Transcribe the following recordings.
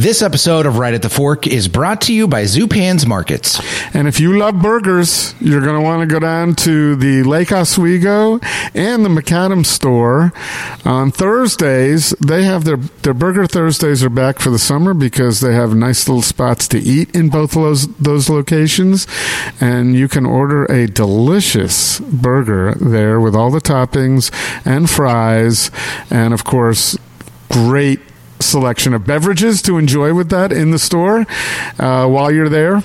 This episode of Right at the Fork is brought to you by Zupan's Markets. And if you love burgers, you're going to want to go down to the Lake Oswego and the Macadam store on Thursdays. They have their their Burger Thursdays are back for the summer because they have nice little spots to eat in both those those locations, and you can order a delicious burger there with all the toppings and fries, and of course, great selection of beverages to enjoy with that in the store uh, while you're there.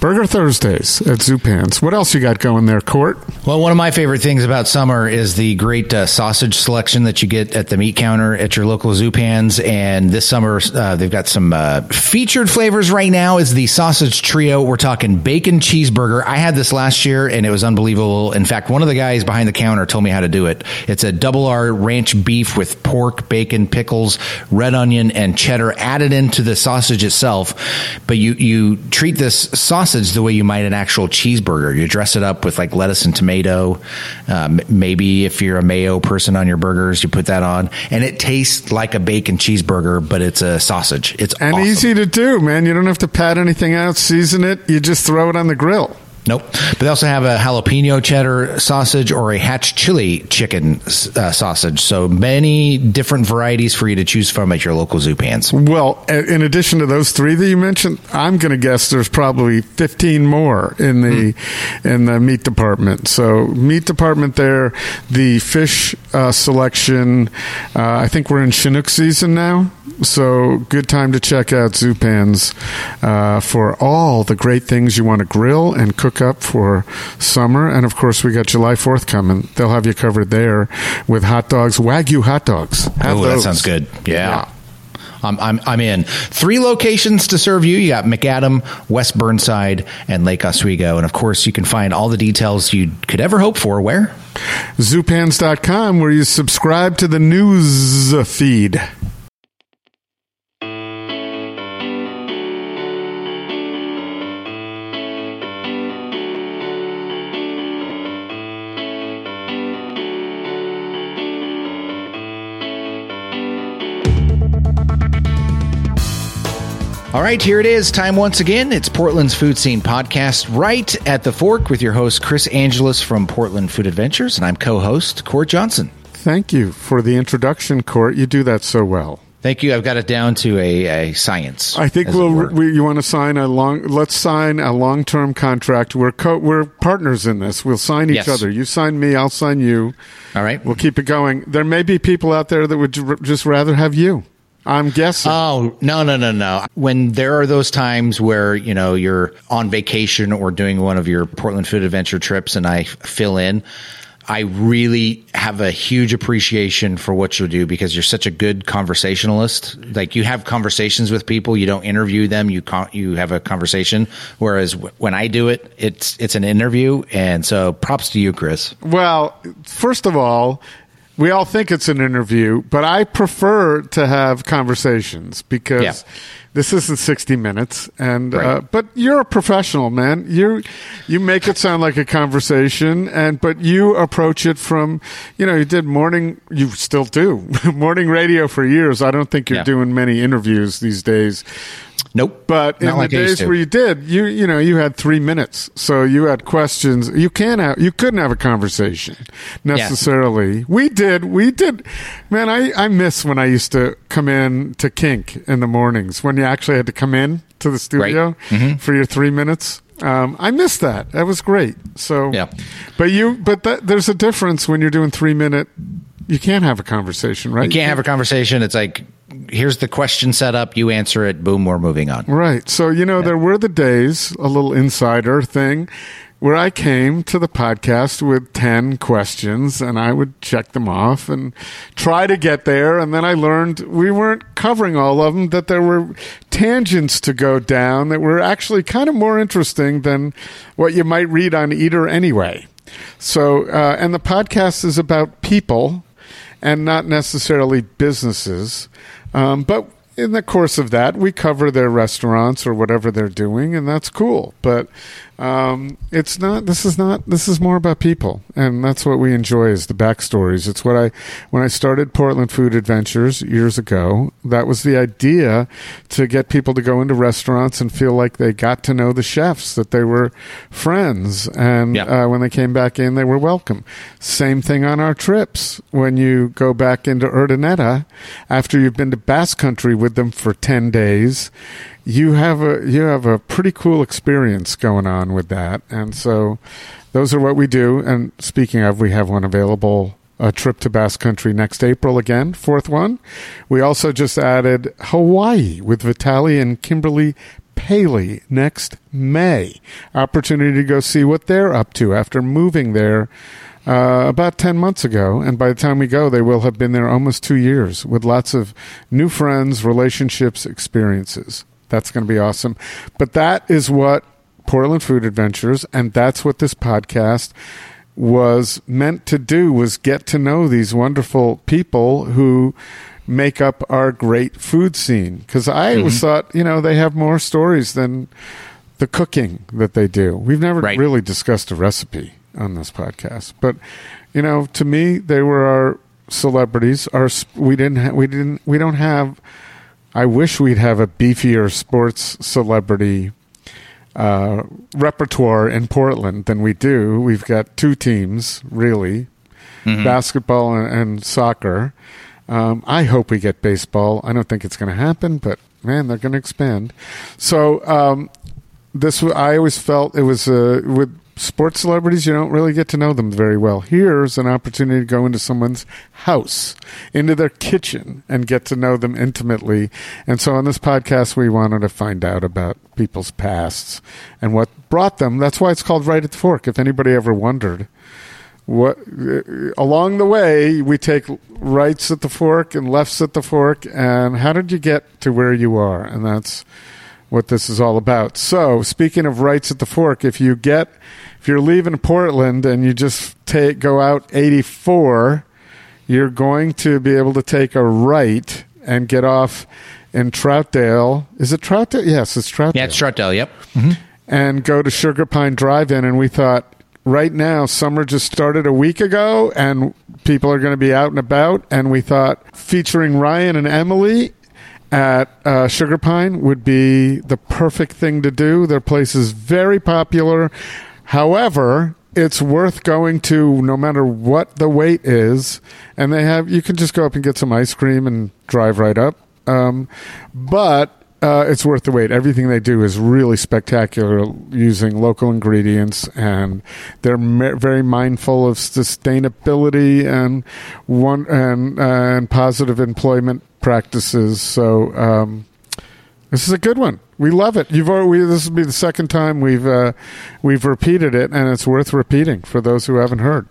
Burger Thursdays at Zupan's. What else you got going there, Court? Well, one of my favorite things about summer is the great uh, sausage selection that you get at the meat counter at your local Zupan's. And this summer, uh, they've got some uh, featured flavors right now. Is the sausage trio? We're talking bacon cheeseburger. I had this last year and it was unbelievable. In fact, one of the guys behind the counter told me how to do it. It's a double R ranch beef with pork, bacon, pickles, red onion, and cheddar added into the sausage itself. But you you treat this sausage sausage the way you might an actual cheeseburger. You dress it up with like lettuce and tomato. Um, maybe if you're a mayo person on your burgers, you put that on, and it tastes like a bacon cheeseburger, but it's a sausage. It's and awesome. easy to do, man. You don't have to pat anything out, season it. You just throw it on the grill. Nope. But they also have a jalapeno cheddar sausage or a hatch chili chicken uh, sausage. So many different varieties for you to choose from at your local Zupan's. Well, in addition to those three that you mentioned, I'm going to guess there's probably 15 more in the mm. in the meat department. So meat department there, the fish uh, selection. Uh, I think we're in Chinook season now, so good time to check out Zupan's uh, for all the great things you want to grill and cook up for summer. And of course, we got July 4th coming. They'll have you covered there with hot dogs, Wagyu hot dogs. oh, that sounds good. yeah. yeah. I'm, I'm, I'm in. Three locations to serve you. You got Macadam, West Burnside, and Lake Oswego. And of course, you can find all the details you could ever hope for where? Zupans.com, where you subscribe to the news feed. All right, here it is. Time once again. It's Portland's Food Scene Podcast, right at the fork with your host, Chris Angelus from Portland Food Adventures, and I'm co host, Court Johnson. Thank you for the introduction, Court. You do that so well. Thank you. I've got it down to a, a science. I think we'll, we, you want to sign a long, let's sign a long term contract. We're co- we're partners in this. We'll sign each yes. other. You sign me, I'll sign you. All right. We'll keep it going. There may be people out there that would just rather have you. I'm guessing. Oh, no, no, no, no. When there are those times where, you know, you're on vacation or doing one of your Portland Food Adventure trips and I fill in, I really have a huge appreciation for what you do because you're such a good conversationalist. Like you have conversations with people, you don't interview them, you con- you have a conversation. Whereas w- when I do it, it's it's an interview, and so props to you, Chris. Well, first of all, we all think it's an interview, but I prefer to have conversations because yeah. this isn't 60 minutes. And, right. uh, but you're a professional, man. You, you make it sound like a conversation and, but you approach it from, you know, you did morning, you still do morning radio for years. I don't think you're yeah. doing many interviews these days Nope. But in like the days where you did, you you know, you had three minutes, so you had questions. You can't have, you couldn't have a conversation necessarily. Yeah. We did, we did. Man, I I miss when I used to come in to Kink in the mornings when you actually had to come in to the studio right. mm-hmm. for your three minutes. Um, I miss that. That was great. So, yeah. But you, but that, there's a difference when you're doing three minute. You can't have a conversation, right? You can't have a conversation. It's like here's the question set up, you answer it, boom, we're moving on. Right. So, you know, yeah. there were the days, a little insider thing, where I came to the podcast with 10 questions and I would check them off and try to get there. And then I learned we weren't covering all of them, that there were tangents to go down that were actually kind of more interesting than what you might read on Eater anyway. So, uh, and the podcast is about people and not necessarily businesses. Um, but in the course of that, we cover their restaurants or whatever they're doing, and that's cool. But Um, it's not. This is not. This is more about people, and that's what we enjoy is the backstories. It's what I when I started Portland Food Adventures years ago. That was the idea to get people to go into restaurants and feel like they got to know the chefs, that they were friends, and Yeah. uh, when they came back in, they were welcome. Same thing on our trips. When you go back into Urdaneta, after you've been to Basque Country with them for ten days, you have a you have a pretty cool experience going on with that. And so, those are what we do. And speaking of, we have one available. A trip to Basque Country next April again, fourth one. We also just added Hawaii with Vitaly and Kimberly Paley next May. Opportunity to go see what they're up to after moving there uh, about 10 months ago. And by the time we go, they will have been there almost two years with lots of new friends, relationships, experiences. That's going to be awesome. But that is what Portland Food Adventures, and that's what this podcast was meant to do was get to know these wonderful people who make up our great food scene. Because i always mm-hmm. thought you know they have more stories than the cooking that they do. We've never Right. really discussed a recipe on this podcast. But you know to me they were our celebrities. Our we didn't ha- we didn't we don't have i wish we'd have a beefier sports celebrity uh, repertoire in Portland than we do. We've got two teams, really basketball and, and soccer. Um, I hope we get baseball. I don't think it's going to happen, but man, they're going to expand. So, um, this I always felt it was uh, with sports celebrities you don't really get to know them very well. Here's an opportunity to go into someone's house, into their kitchen, and get to know them intimately. And so on this podcast, we wanted to find out about people's pasts and what brought them. That's why it's called Right at the Fork. If anybody ever wondered what uh, along the way we take rights at the fork and lefts at the fork and how did you get to where you are and that's what this is all about so speaking of rights at the fork if you get if you're leaving portland and you just take go out 84 you're going to be able to take a right and get off in troutdale is it troutdale yes it's troutdale Yeah, it's Troutdale. Yep. Mm-hmm. and go to Sugarpine Drive In. And we thought, right now, summer just started a week ago, and people are going to be out and about. And we thought featuring Ryan and Emily at uh, Sugarpine would be the perfect thing to do. Their place is very popular. However, it's worth going to no matter what the wait is. And they have, you can just go up and get some ice cream and drive right up. Um, but uh, it's worth the wait. Everything they do is really spectacular using local ingredients, and they're very mindful of sustainability and one and and positive employment practices. So um, this is a good one. We love it. You've already, we, this will be the second time we've uh, we've repeated it, and it's worth repeating for those who haven't heard.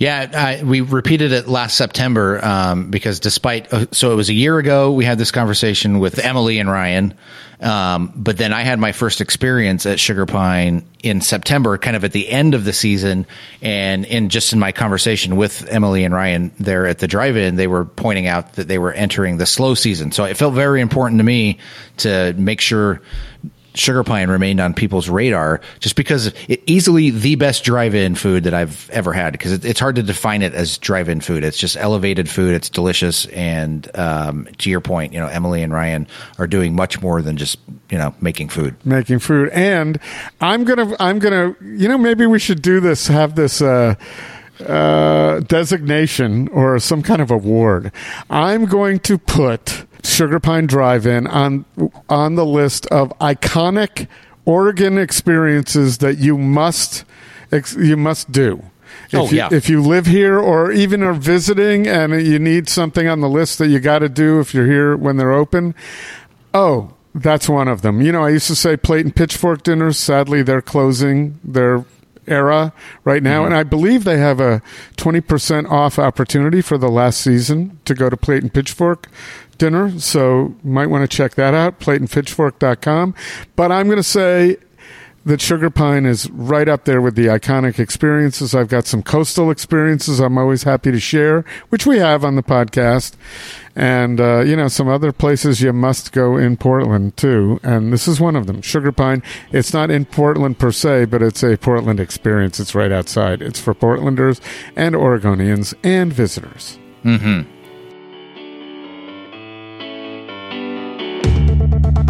Yeah, I, we repeated it last September um, because despite uh, so it was a year ago we had this conversation with Emily and Ryan, um, but then I had my first experience at Sugarpine in September, kind of at the end of the season, and in just in my conversation with Emily and Ryan there at the drive-in, they were pointing out that they were entering the slow season, so it felt very important to me to make sure Sugarpine remained on people's radar just because it easily the best drive-in food that I've ever had because it, it's hard to define it as drive-in food. It's just elevated food. It's delicious. And, um, to your point, you know, Emily and Ryan are doing much more than just, you know, making food. making food and i'm gonna i'm gonna you know maybe we should do this have this uh uh, designation or some kind of award. I'm going to put Sugarpine Drive-In on on the list of iconic Oregon experiences that you must ex- you must do. If Oh, you, yeah. if you live here or even are visiting and you need something on the list that you got to do if you're here when they're open, Oh, that's one of them. You know, I used to say plate and pitchfork dinners. Sadly, they're closing their era right now. Mm-hmm. And I believe they have a 20% off opportunity for the last season to go to plate and pitchfork dinner. So you might want to check that out, plateandpitchfork.com. But I'm going to say that Sugarpine is right up there with the iconic experiences. I've got some coastal experiences I'm always happy to share, which we have on the podcast. And, uh, you know, some other places you must go in Portland too. And this is one of them. Sugarpine. It's not in Portland per se, but it's a Portland experience. It's right outside. It's for Portlanders and Oregonians and visitors. Mm-hmm.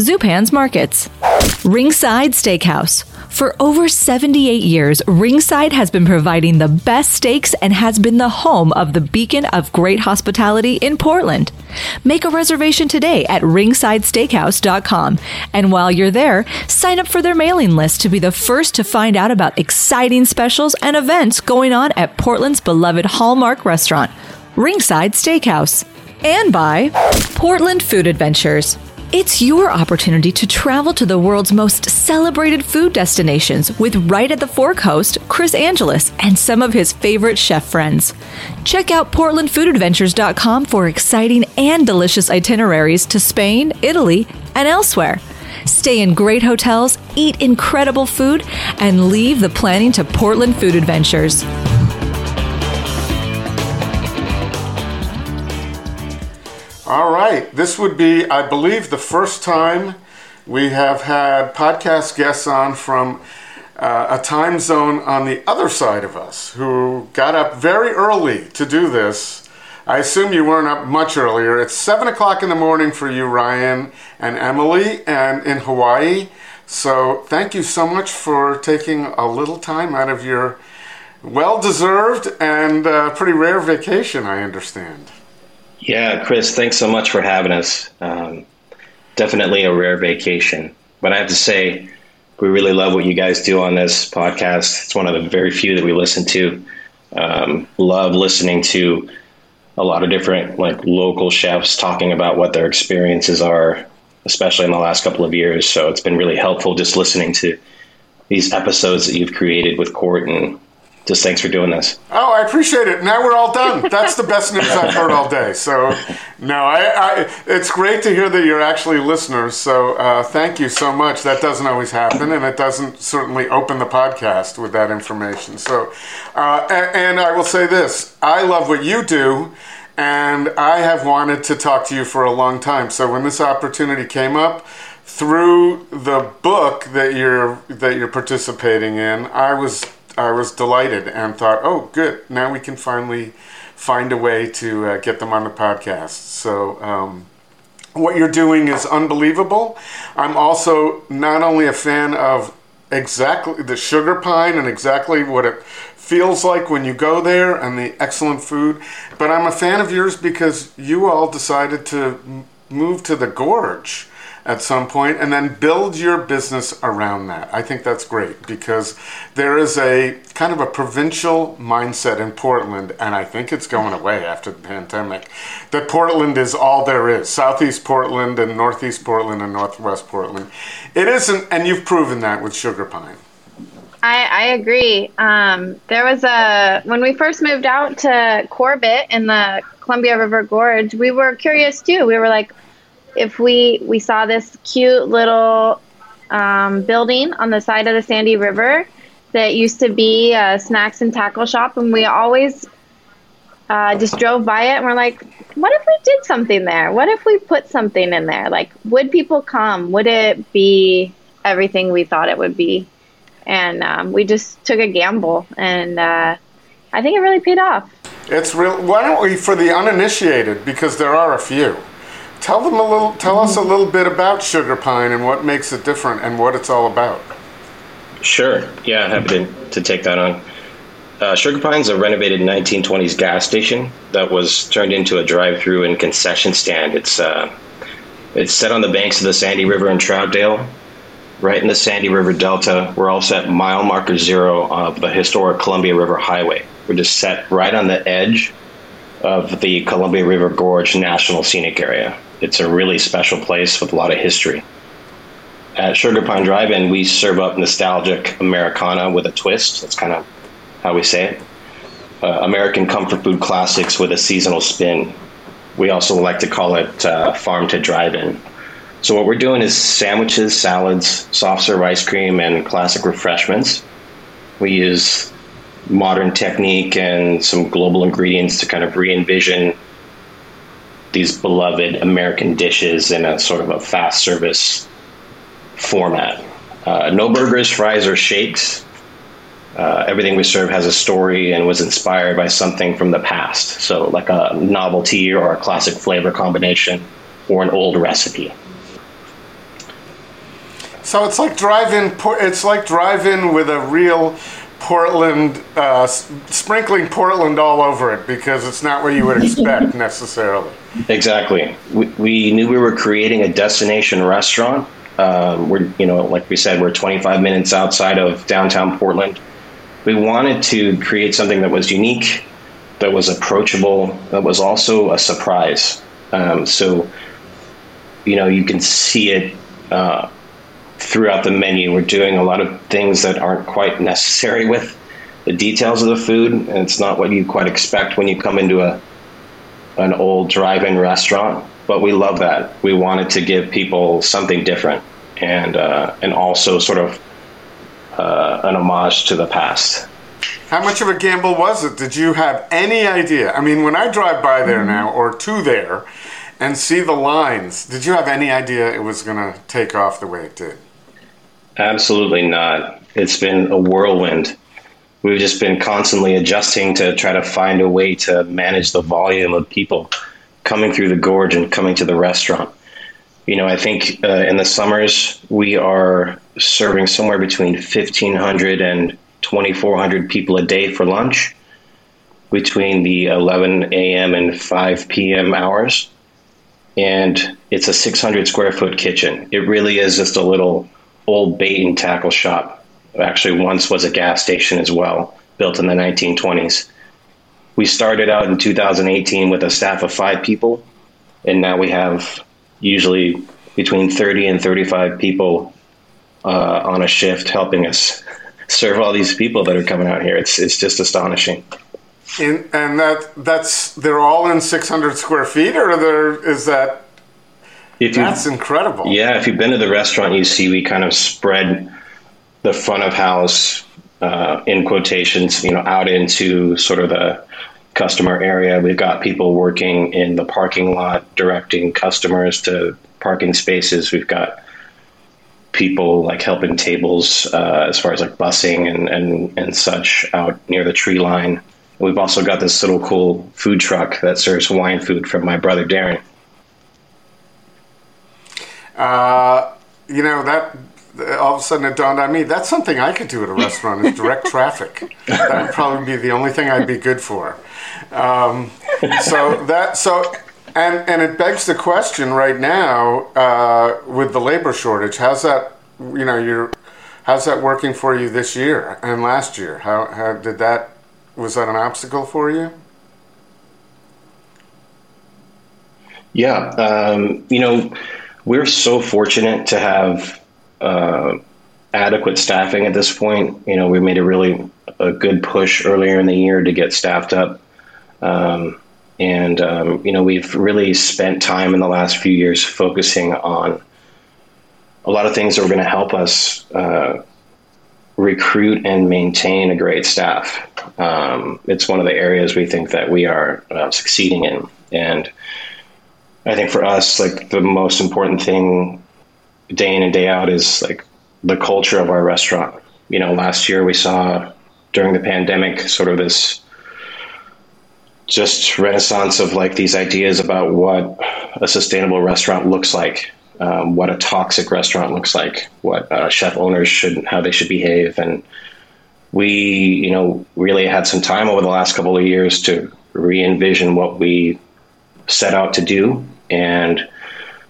Zupan's Markets. Ringside Steakhouse. For over 78 years, Ringside has been providing the best steaks and has been the home of the beacon of great hospitality in Portland. Make a reservation today at ringsidesteakhouse.com. And while you're there, sign up for their mailing list to be the first to find out about exciting specials and events going on at Portland's beloved Hallmark restaurant, Ringside Steakhouse. And by Portland Food Adventures. It's your opportunity to travel to the world's most celebrated food destinations with Right at the Fork host Chris Angelus and some of his favorite chef friends. Check out portlandfoodadventures.com for exciting and delicious itineraries to Spain, Italy, and elsewhere. Stay in great hotels, eat incredible food, and leave the planning to Portland Food Adventures. All right. This would be, I believe, the first time we have had podcast guests on from uh, a time zone on the other side of us who got up very early to do this. I assume you weren't up much earlier. It's 7 o'clock in the morning for you, Ryan and Emily, and in Hawaii. So thank you so much for taking a little time out of your well deserved and uh, pretty rare vacation, I understand. Yeah, Chris, thanks so much for having us. Um, definitely a rare vacation. But I have to say, we really love what you guys do on this podcast. It's one of the very few that we listen to. Um, love listening to a lot of different like local chefs talking about what their experiences are, especially in the last couple of years. So it's been really helpful just listening to these episodes that you've created with Court and just thanks for doing this. Oh, I appreciate it. Now we're all done. That's the best news I've heard all day. So, no, I, I it's great to hear that you're actually listeners. So, uh, thank you so much. That doesn't always happen, and it doesn't certainly open the podcast with that information. So, uh, and, and I will say this: I love what you do. And I have wanted to talk to you for a long time. So when this opportunity came up, through the book that you're that you're participating in, I was I was delighted and thought, oh, good. Now we can finally find a way to uh, get them on the podcast. So, um, what you're doing is unbelievable. I'm also not only a fan of exactly the sugarpine and exactly what it feels like when you go there and the excellent food, but I'm a fan of yours because you all decided to move to the gorge at some point and then build your business around that. I think that's great because there is a kind of a provincial mindset in Portland, and I think it's going away after the pandemic, that Portland is all there is Southeast Portland and Northeast Portland and Northwest Portland. It isn't, and you've proven that with Sugarpine. I, I agree. Um, there was a when we first moved out to Corbett in the Columbia River Gorge, we were curious too. We were like, if we we saw this cute little um, building on the side of the Sandy River that used to be a snacks and tackle shop, and we always uh, just drove by it and we're like, what if we did something there? What if we put something in there? Like, would people come? Would it be everything we thought it would be? And um, we just took a gamble, and uh, I think it really paid off. It's real. Why don't we, for the uninitiated, because there are a few Tell them a little. Tell us a little bit about Sugarpine and what makes it different and what it's all about. Sure. Yeah, happy to, to take that on. Uh, Sugarpine's a renovated 1920s gas station that was turned into a drive-through and concession stand. It's uh, it's set on the banks of the Sandy River in Troutdale, right in the Sandy River Delta. We're also at mile marker zero of the historic Columbia River Highway. We're just set right on the edge of the Columbia River Gorge National Scenic Area. It's a really special place with a lot of history. At Sugarpine Drive-In, we serve up nostalgic Americana with a twist. That's kind of how we say it. Uh, American comfort food classics with a seasonal spin. We also like to call it uh, farm to drive-in. So what we're doing is sandwiches, salads, soft serve ice cream, and classic refreshments. We use modern technique and some global ingredients to kind of re-envision these beloved American dishes in a sort of a fast service format. Uh, no burgers, fries, or shakes. Uh, everything we serve has a story and was inspired by something from the past. So, like a novelty or a classic flavor combination or an old recipe. So it's like drive-in. It's like drive-in with a real Portland, uh, sprinkling Portland all over it because it's not what you would expect necessarily. Exactly. We, we knew we were creating a destination restaurant. Um, we're, you know, like we said, we're 25 minutes outside of downtown Portland. We wanted to create something that was unique, that was approachable, that was also a surprise. Um, so, you know, you can see it uh, throughout the menu. We're doing a lot of things that aren't quite necessary with the details of the food, and it's not what you quite expect when you come into a an old drive-in restaurant. But we love that. We wanted to give people something different, and uh, and also sort of uh, an homage to the past. How much of a gamble was it? Did you have any idea? I mean, when I drive by there now or to there and see the lines, did you have any idea it was going to take off the way it did? Absolutely not. It's been a whirlwind. We've just been constantly adjusting to try to find a way to manage the volume of people coming through the gorge and coming to the restaurant. You know, I think uh, in the summers we are serving somewhere between 1,500 and 2,400 people a day for lunch between the 11 a.m. and 5 p.m. hours. And it's a 600 square foot kitchen. It really is just a little old bait and tackle shop. Actually, once was a gas station as well, built in the 1920s. We started out in 2018 with a staff of five people, and now we have usually between 30 and 35 people uh, on a shift helping us serve all these people that are coming out here. It's it's just astonishing. In, and that that's they're all in 600 square feet, or there is that if That's incredible. Yeah, if you've been to the restaurant, you see we kind of spread the front of house uh, in quotations, you know, out into sort of the customer area. We've got people working in the parking lot, directing customers to parking spaces. We've got people like helping tables uh, as far as like busing and, and, and such out near the tree line. We've also got this little cool food truck that serves Hawaiian food from my brother Darren. Uh, you know that all of a sudden it dawned on me that's something I could do at a restaurant is direct traffic. That would probably be the only thing I'd be good for. Um, so that so and and it begs the question right now uh, with the labor shortage. How's that? You know, you're how's that working for you this year and last year? How how did that? Was that an obstacle for you? Yeah, um, you know we're so fortunate to have uh, adequate staffing at this point. You know, we made a really a good push earlier in the year to get staffed up. Um, and, um, you know, we've really spent time in the last few years focusing on a lot of things that are going to help us uh, recruit and maintain a great staff. Um, it's one of the areas we think that we are uh, succeeding in. And I think for us, like the most important thing day in and day out is like the culture of our restaurant. You know, last year we saw during the pandemic sort of this just renaissance of like these ideas about what a sustainable restaurant looks like, um, what a toxic restaurant looks like, what uh, chef owners should, how they should behave. And we, you know, really had some time over the last couple of years to re envision what we set out to do and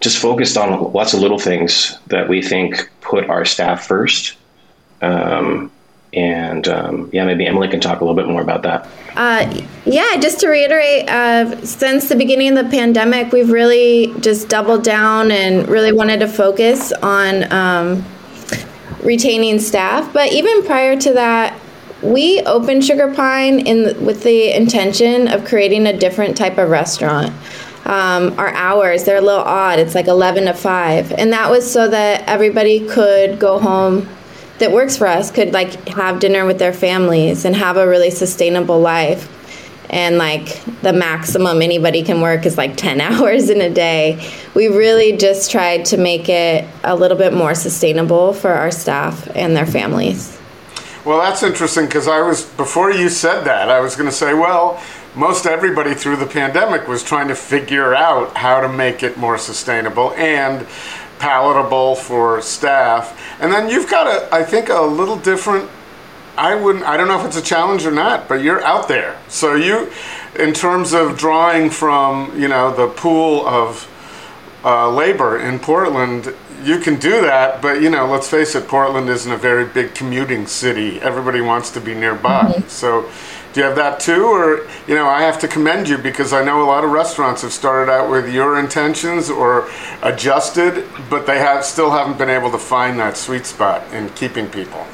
just focused on lots of little things that we think put our staff first. Um, and um, yeah, maybe Emily can talk a little bit more about that. Uh, yeah, just to reiterate, uh, since the beginning of the pandemic, we've really just doubled down and really wanted to focus on um, retaining staff. But even prior to that, we opened Sugarpine in with the intention of creating a different type of restaurant. Um, our hours they're a little odd. It's like eleven to five, and that was so that everybody could go home that works for us could like have dinner with their families and have a really sustainable life. And like the maximum anybody can work is like 10 hours in a day. We really just tried to make it a little bit more sustainable for our staff and their families. Well that's interesting because i was before you said that i was going to say well most everybody through the pandemic was trying to figure out how to make it more sustainable and palatable for staff. And then you've got a, I think, a little different. I wouldn't. I don't know if it's a challenge or not, but you're out there. So you, in terms of drawing from, you know, the pool of uh, labor in Portland, you can do that. But you know, let's face it, Portland isn't a very big commuting city. Everybody wants to be nearby. Mm-hmm. So do you have that too? Or, you know, I have to commend you because I know a lot of restaurants have started out with your intentions or adjusted, but they have still haven't been able to find that sweet spot in keeping people.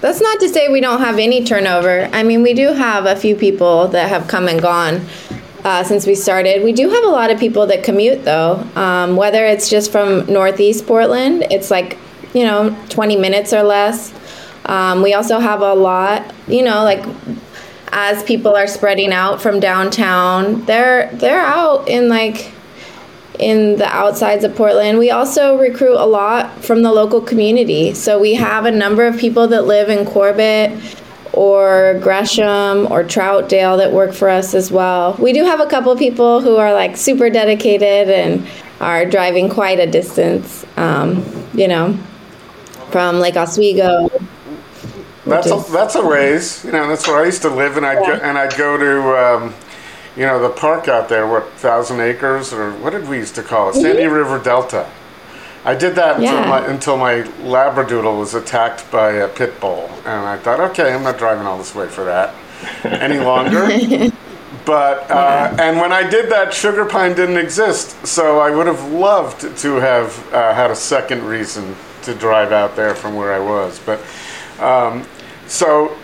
That's not to say we don't have any turnover. I mean, we do have a few people that have come and gone uh, since we started. We do have a lot of people that commute, though. Um, whether it's just from Northeast Portland, it's like, you know, 20 minutes or less. Um, we also have a lot, you know, like as people are spreading out from downtown, they're they're out in like in the outsides of Portland. We also recruit a lot from the local community. So we have a number of people that live in Corbett or Gresham or Troutdale that work for us as well. We do have a couple people who are like super dedicated and are driving quite a distance, um, you know, from Lake Oswego that's a, that's a raise. You know, that's where I used to live, and I'd yeah. go, and I'd go to, um, you know, the park out there, what thousand acres or what did we used to call it, mm-hmm. Sandy River Delta. I did that yeah. until, my, until my Labradoodle was attacked by a pit bull, and I thought, okay, I'm not driving all this way for that any longer. but uh, yeah. and when I did that, Sugarpine didn't exist, so I would have loved to have uh, had a second reason to drive out there from where I was, but. Um, so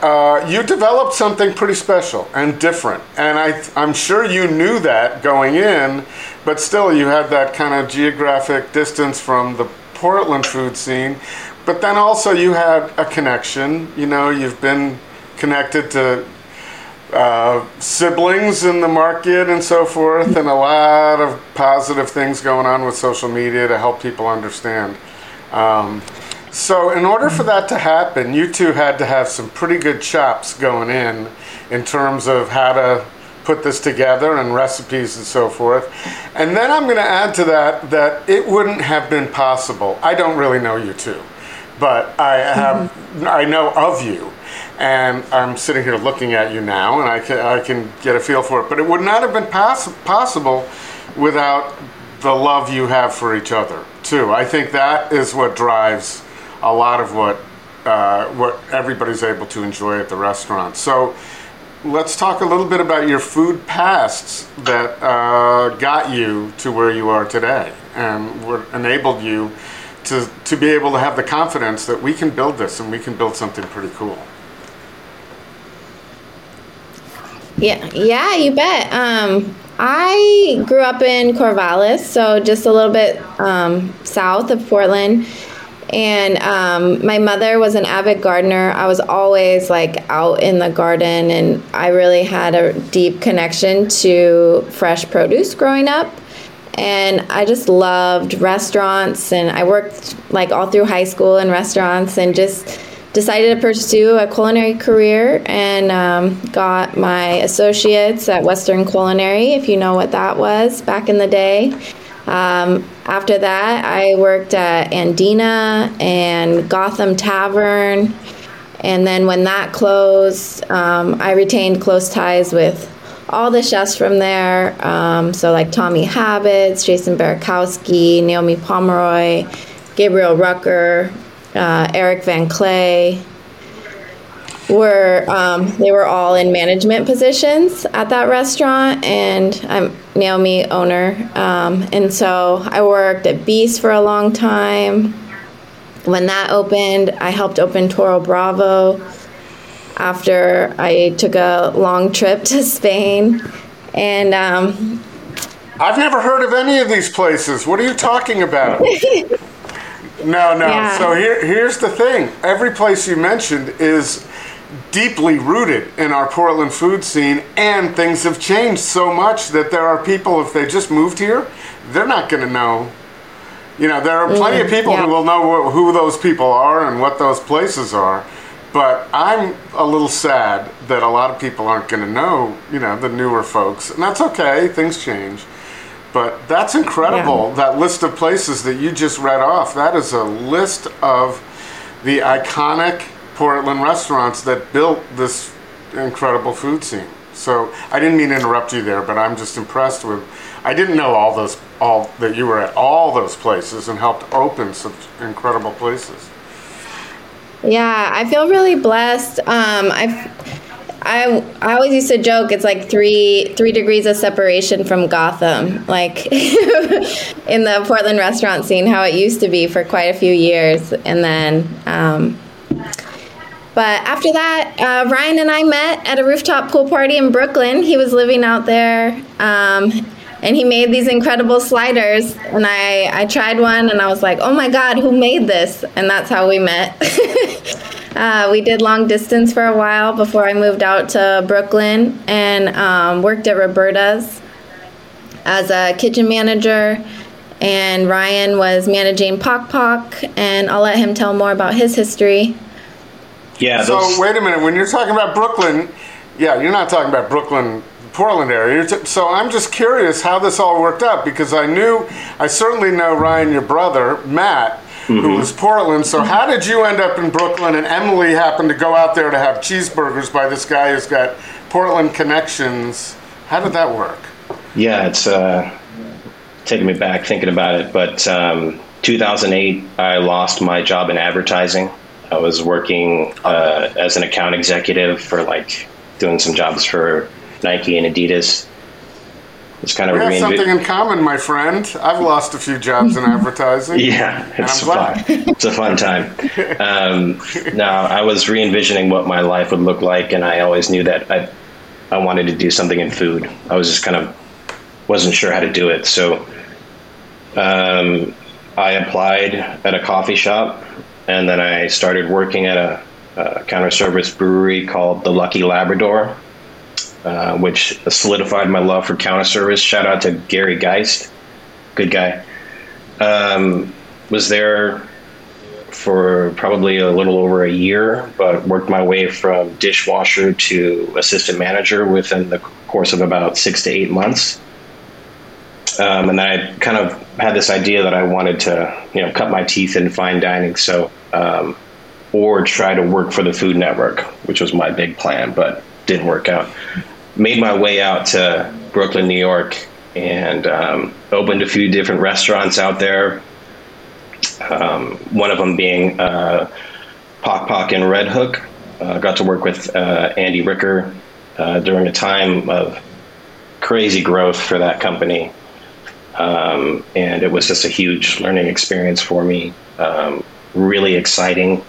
uh, you developed something pretty special and different, and I, I'm sure you knew that going in, but still you had that kind of geographic distance from the Portland food scene. But then also you had a connection. You know, you've been connected to uh, siblings in the market and so forth, and a lot of positive things going on with social media to help people understand. Um, so, in order for that to happen, you two had to have some pretty good chops going in, in terms of how to put this together and recipes and so forth. And then I'm going to add to that that it wouldn't have been possible. I don't really know you two, but I have mm-hmm. I know of you. And I'm sitting here looking at you now, and I can, I can get a feel for it. But it would not have been poss- possible without the love you have for each other, too. I think that is what drives a lot of what uh, what everybody's able to enjoy at the restaurant. So let's talk a little bit about your food pasts that uh, got you to where you are today and what enabled you to, to be able to have the confidence that we can build this and we can build something pretty cool. Yeah, yeah, you bet. Um, I grew up in Corvallis, so just a little bit um, south of Portland and um, my mother was an avid gardener. I was always like out in the garden, and I really had a deep connection to fresh produce growing up. And I just loved restaurants, and I worked like all through high school in restaurants, and just decided to pursue a culinary career and um, got my associates at Western Culinary, if you know what that was back in the day. Um, after that, I worked at Andina and Gotham Tavern. And then when that closed, um, I retained close ties with all the chefs from there. Um, so like Tommy Habetz, Jason Barwikowski, Naomi Pomeroy, Gabriel Rucker, uh, Erik Van Kley. Were um, they were all in management positions at that restaurant, and I'm Naomi owner, um, and so I worked at Beast for a long time. When that opened, I helped open Toro Bravo after I took a long trip to Spain. And um, I've never heard of any of these places. What are you talking about? no, no. Yeah. So here, here's the thing. Every place you mentioned is deeply rooted in our Portland food scene, and things have changed so much that there are people, if they just moved here, they're not going to know. You know, there are mm, plenty of people yeah. who will know wh- who those people are and what those places are. But I'm a little sad that a lot of people aren't going to know, you know, the newer folks. And that's okay, things change. But that's incredible, Yeah. that list of places that you just read off. That is a list of the iconic Portland restaurants that built this incredible food scene. So I didn't mean to interrupt you there, but I'm just impressed with. I didn't know all those, all that you were at all those places and helped open such incredible places. Yeah, I feel really blessed. Um, I, I, I always used to joke it's like three three degrees of separation from Gotham, like in the Portland restaurant scene, how it used to be for quite a few years, and then. Um, but after that, uh, Ryan and I met at a rooftop pool party in Brooklyn. He was living out there, um, and he made these incredible sliders. And I, I tried one, and I was like, "Oh my God, who made this?" And that's how we met. uh, we did long distance for a while before I moved out to Brooklyn and um, worked at Roberta's as a kitchen manager. And Ryan was managing Pok Pok, and I'll let him tell more about his history. Yeah, So those, wait a minute. When you're talking about Brooklyn, yeah, you're not talking about Brooklyn, Portland area. You're t- so I'm just curious how this all worked out because I knew, I certainly know Ryan, your brother, Matt, who was Portland. So how did you end up in Brooklyn? And Emily happened to go out there to have cheeseburgers by this guy who's got Portland connections. How did that work? yeah, it's uh, taking me back thinking about it. But um, 2008, I lost my job in advertising. I was working uh, as an account executive for like doing some jobs for Nike and Adidas. It's kind of We have something in common, my friend. I've lost a few jobs in advertising. Yeah, it's fun. It's a fun time. Um, now, I was re envisioning what my life would look like, and I always knew that I, I wanted to do something in food. I was just kind of wasn't sure how to do it. So um, I applied at a coffee shop, and then I started working at a, a counter service brewery called the Lucky Labrador, uh, which solidified my love for counter service. Shout out to Gary Geist, good guy um, was there for probably a little over a year, but worked my way from dishwasher to assistant manager within the course of about six to eight months. Um, and then I kind of had this idea that I wanted to, you know, cut my teeth in fine dining. So, um, or try to work for the Food Network, which was my big plan, but didn't work out. Made my way out to Brooklyn, New York, and um, opened a few different restaurants out there. Um, one of them being uh, Pock Pok and Red Hook. Uh, got to work with uh, Andy Ricker uh, during a time of crazy growth for that company. Um, and it was just a huge learning experience for me. Um, really exciting.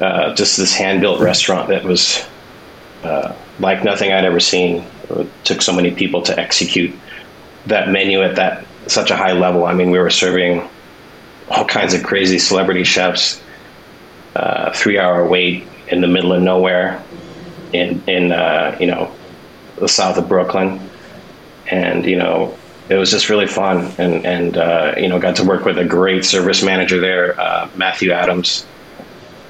Uh, just this hand built restaurant that was uh, like nothing I'd ever seen. It took so many people to execute that menu at that such a high level. I mean, we were serving all kinds of crazy celebrity chefs, uh, three hour wait in the middle of nowhere in, in uh, you know, the south of Brooklyn. And, you know, it was just really fun. And, and uh, you know, got to work with a great service manager there, uh, Matthew Adams,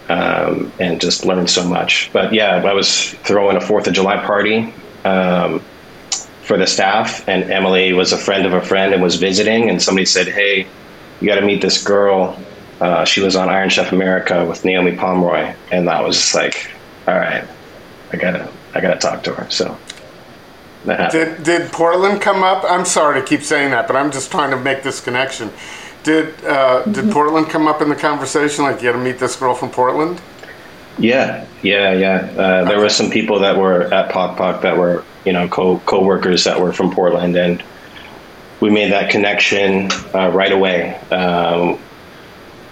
um, and just learned so much. But yeah, I was throwing a Fourth of July party. Um, for the staff, and Emily was a friend of a friend and was visiting, and somebody said, "Hey, you got to meet this girl. Uh, she was on Iron Chef America with Naomi Pomeroy," and I was just like, "All right, I gotta, I gotta talk to her." So Did did Portland come up? I'm sorry to keep saying that, but I'm just trying to make this connection. Did uh, did mm-hmm. Portland come up in the conversation? Like, you got to meet this girl from Portland? Yeah, yeah, yeah. Uh, there okay. were some people that were at Pok Pok that were, you know, co co-workers that were from Portland, and we made that connection uh, right away. Um,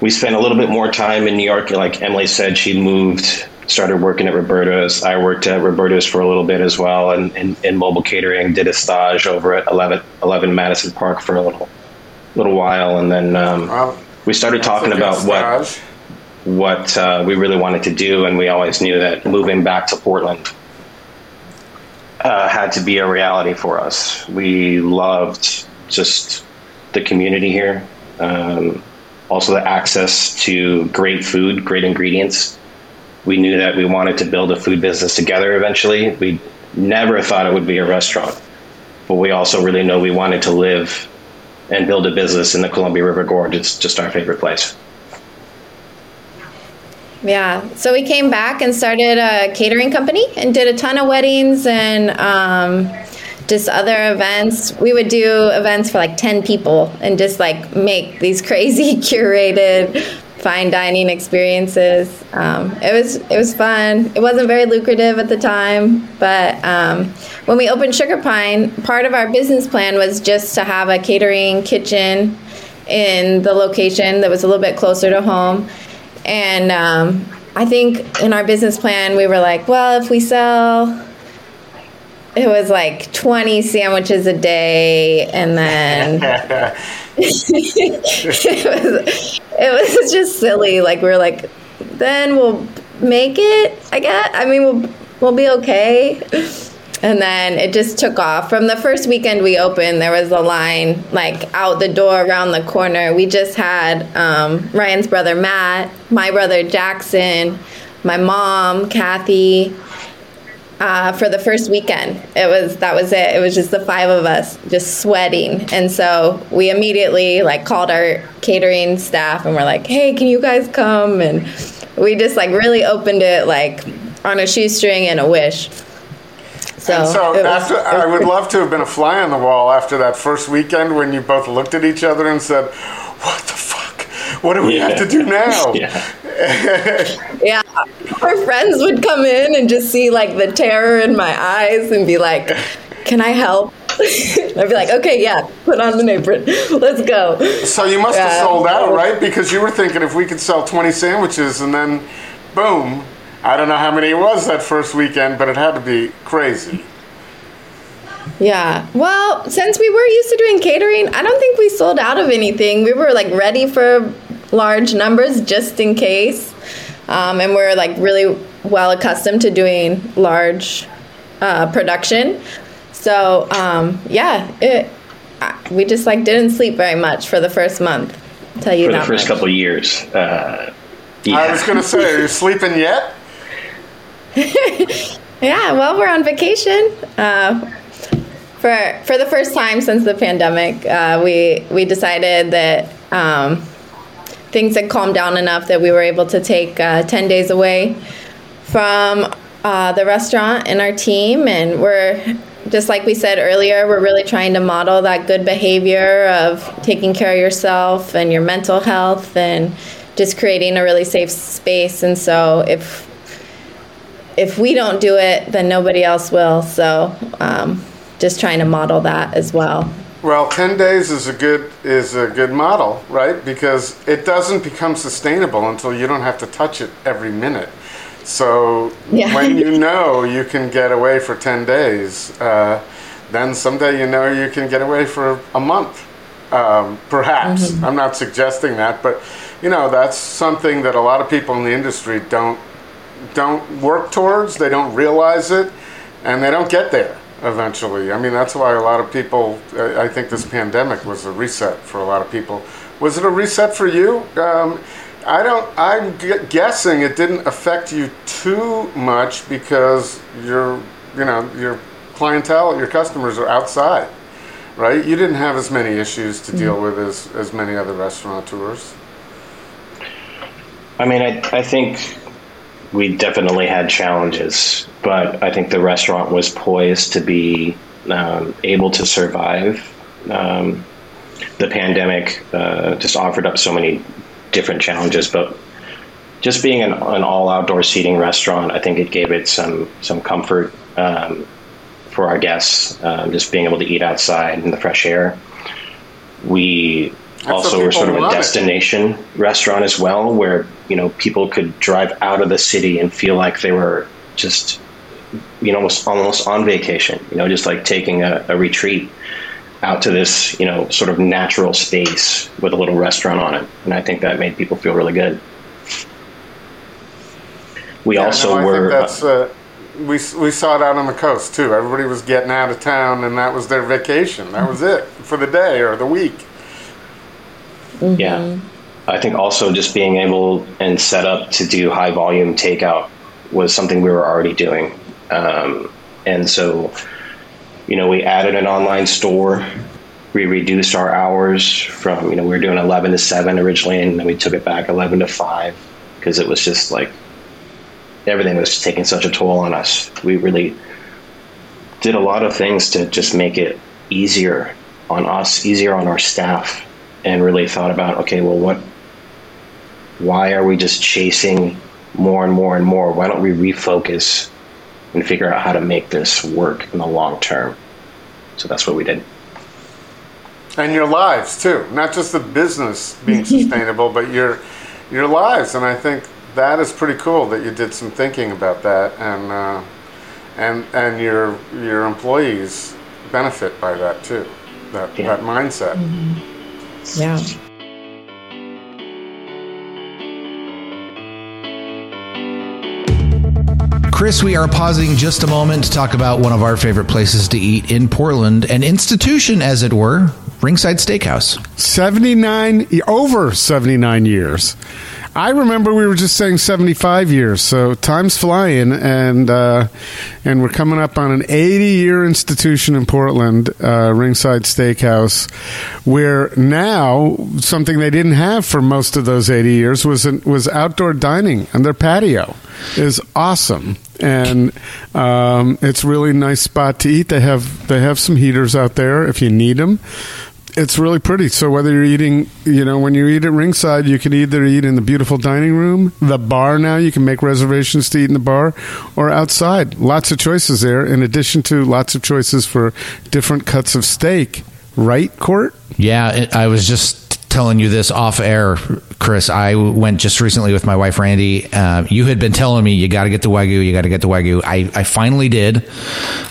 we spent a little bit more time in New York. Like Emily said, she moved, started working at Roberta's. I worked at Roberta's for a little bit as well, and in mobile catering. Did a stage over at 11, 11 Madison Park for a little little while, and then um, we started talking about what what uh, we really wanted to do, and we always knew that moving back to Portland uh, had to be a reality for us. We loved just the community here, um, also the access to great food, great ingredients. We knew that we wanted to build a food business together eventually. We never thought it would be a restaurant, but we also really know we wanted to live and build a business in the Columbia River Gorge. It's just our favorite place. Yeah. So we came back and started a catering company and did a ton of weddings and um, just other events. We would do events for like 10 people and just like make these crazy curated fine dining experiences. Um, it was it was fun. It wasn't very lucrative at the time, but um, when we opened Sugarpine, part of our business plan was just to have a catering kitchen in the location that was a little bit closer to home and um, I think in our business plan, we were like, well, if we sell, it was like 20 sandwiches a day, and then it, was, it was just silly. Like, we are like, then we'll make it, I guess. I mean, we'll, we'll be okay and then it just took off. From the first weekend we opened, there was a line like out the door around the corner. We just had um, Ryan's brother Matt, my brother Jackson, my mom Kathy. Uh, for the first weekend, it was that was it. It was just the five of us, just sweating, and so we immediately like called our catering staff and we're like, "Hey, can you guys come?" And we just like really opened it like on a shoestring and a wish. So, and so was, after, I would love to have been a fly on the wall after that first weekend when you both looked at each other and said, "What the fuck? What do we yeah. have to do now?" yeah. yeah, our friends would come in and just see like the terror in my eyes and be like, "Can I help?" I'd be like, okay, yeah, put on the apron. Let's go. So you must have sold out, right? Because you were thinking if we could sell 20 sandwiches and then boom, I don't know how many it was that first weekend, but it had to be crazy. Yeah. Well, since we were used to doing catering, I don't think we sold out of anything. We were like ready for large numbers just in case. Um, and we're like really well accustomed to doing large uh, production. So, um, yeah, it, we just like didn't sleep very much for the first month. I'll tell you for the first much. couple years. Uh, yeah. I was going to say, are you sleeping yet? yeah, well, we're on vacation. Uh, for for the first time since the pandemic, uh, we we decided that um, things had calmed down enough that we were able to take uh, ten days away from uh, the restaurant and our team, and we're just like we said earlier, we're really trying to model that good behavior of taking care of yourself and your mental health and just creating a really safe space. And so if if we don't do it, then nobody else will. So um, just trying to model that as well. Well, ten days is a good is a good model, right? Because it doesn't become sustainable until you don't have to touch it every minute. So yeah. when you know you can get away for ten days, uh, then someday you know you can get away for a month. Um, perhaps mm-hmm. I'm not suggesting that, but you know that's something that a lot of people in the industry don't don't work towards, they don't realize it, and they don't get there eventually. I mean, that's why a lot of people, I think this pandemic was a reset for a lot of people. Was it a reset for you? Um, I don't, I'm guessing it didn't affect you too much because your, you know, your clientele, your customers are outside, right? You didn't have as many issues to deal mm-hmm. with as, as many other restaurateurs. I mean, I, I think we definitely had challenges, but I think the restaurant was poised to be um, able to survive um, the pandemic. Uh, just offered up so many different challenges, but just being an, an all outdoor seating restaurant, I think it gave it some some comfort um, for our guests. Um, just being able to eat outside in the fresh air. We That's also were sort of a love it. destination restaurant as well, where you know people could drive out of the city and feel like they were just you know almost almost on vacation. You know, just like taking a, a retreat out to this you know sort of natural space with a little restaurant on it, and I think that made people feel really good. We Yeah, also no, were. That's, uh, we we saw it out on the coast too. Everybody was getting out of town, and that was their vacation. That was it for the day or the week. Yeah. I think also just being able and set up to do high volume takeout was something we were already doing. Um, and so, you know, we added an online store. We reduced our hours from, you know, we were doing 11 to 7 originally, and then we took it back 11 to 5 because it was just like everything was taking such a toll on us. We really did a lot of things to just make it easier on us, easier on our staff, and really thought about okay, well, what, why are we just chasing more and more and more? Why don't we refocus and figure out how to make this work in the long term? So that's what we did. and your lives too not just the business being sustainable but your your lives and i think that is pretty cool that you did some thinking about that and uh, and and your your employees benefit by that too that Yeah. that mindset Yeah. Chris, we are pausing just a moment to talk about one of our favorite places to eat in Portland, an institution, as it were, Ringside Steakhouse. 79 over 79 years i remember we were just saying 75 years so time's flying and uh, and we're coming up on an 80 year institution in portland uh, ringside steakhouse where now something they didn't have for most of those 80 years was was outdoor dining and their patio is awesome. And um, it's really nice spot to eat. They have they have some heaters out there if you need them it's really pretty. So whether you're eating, you know, when you eat at Ringside, you can either eat in the beautiful dining room, the bar. Now you can make reservations to eat in the bar, or outside. Lots of choices there. In addition to lots of choices for different cuts of steak. Right, Court? Yeah, it, I was just telling you this off air, Chris. I went just recently with my wife, Randy. Uh, you had been telling me you got to get the Wagyu, you got to get the Wagyu. I, I finally did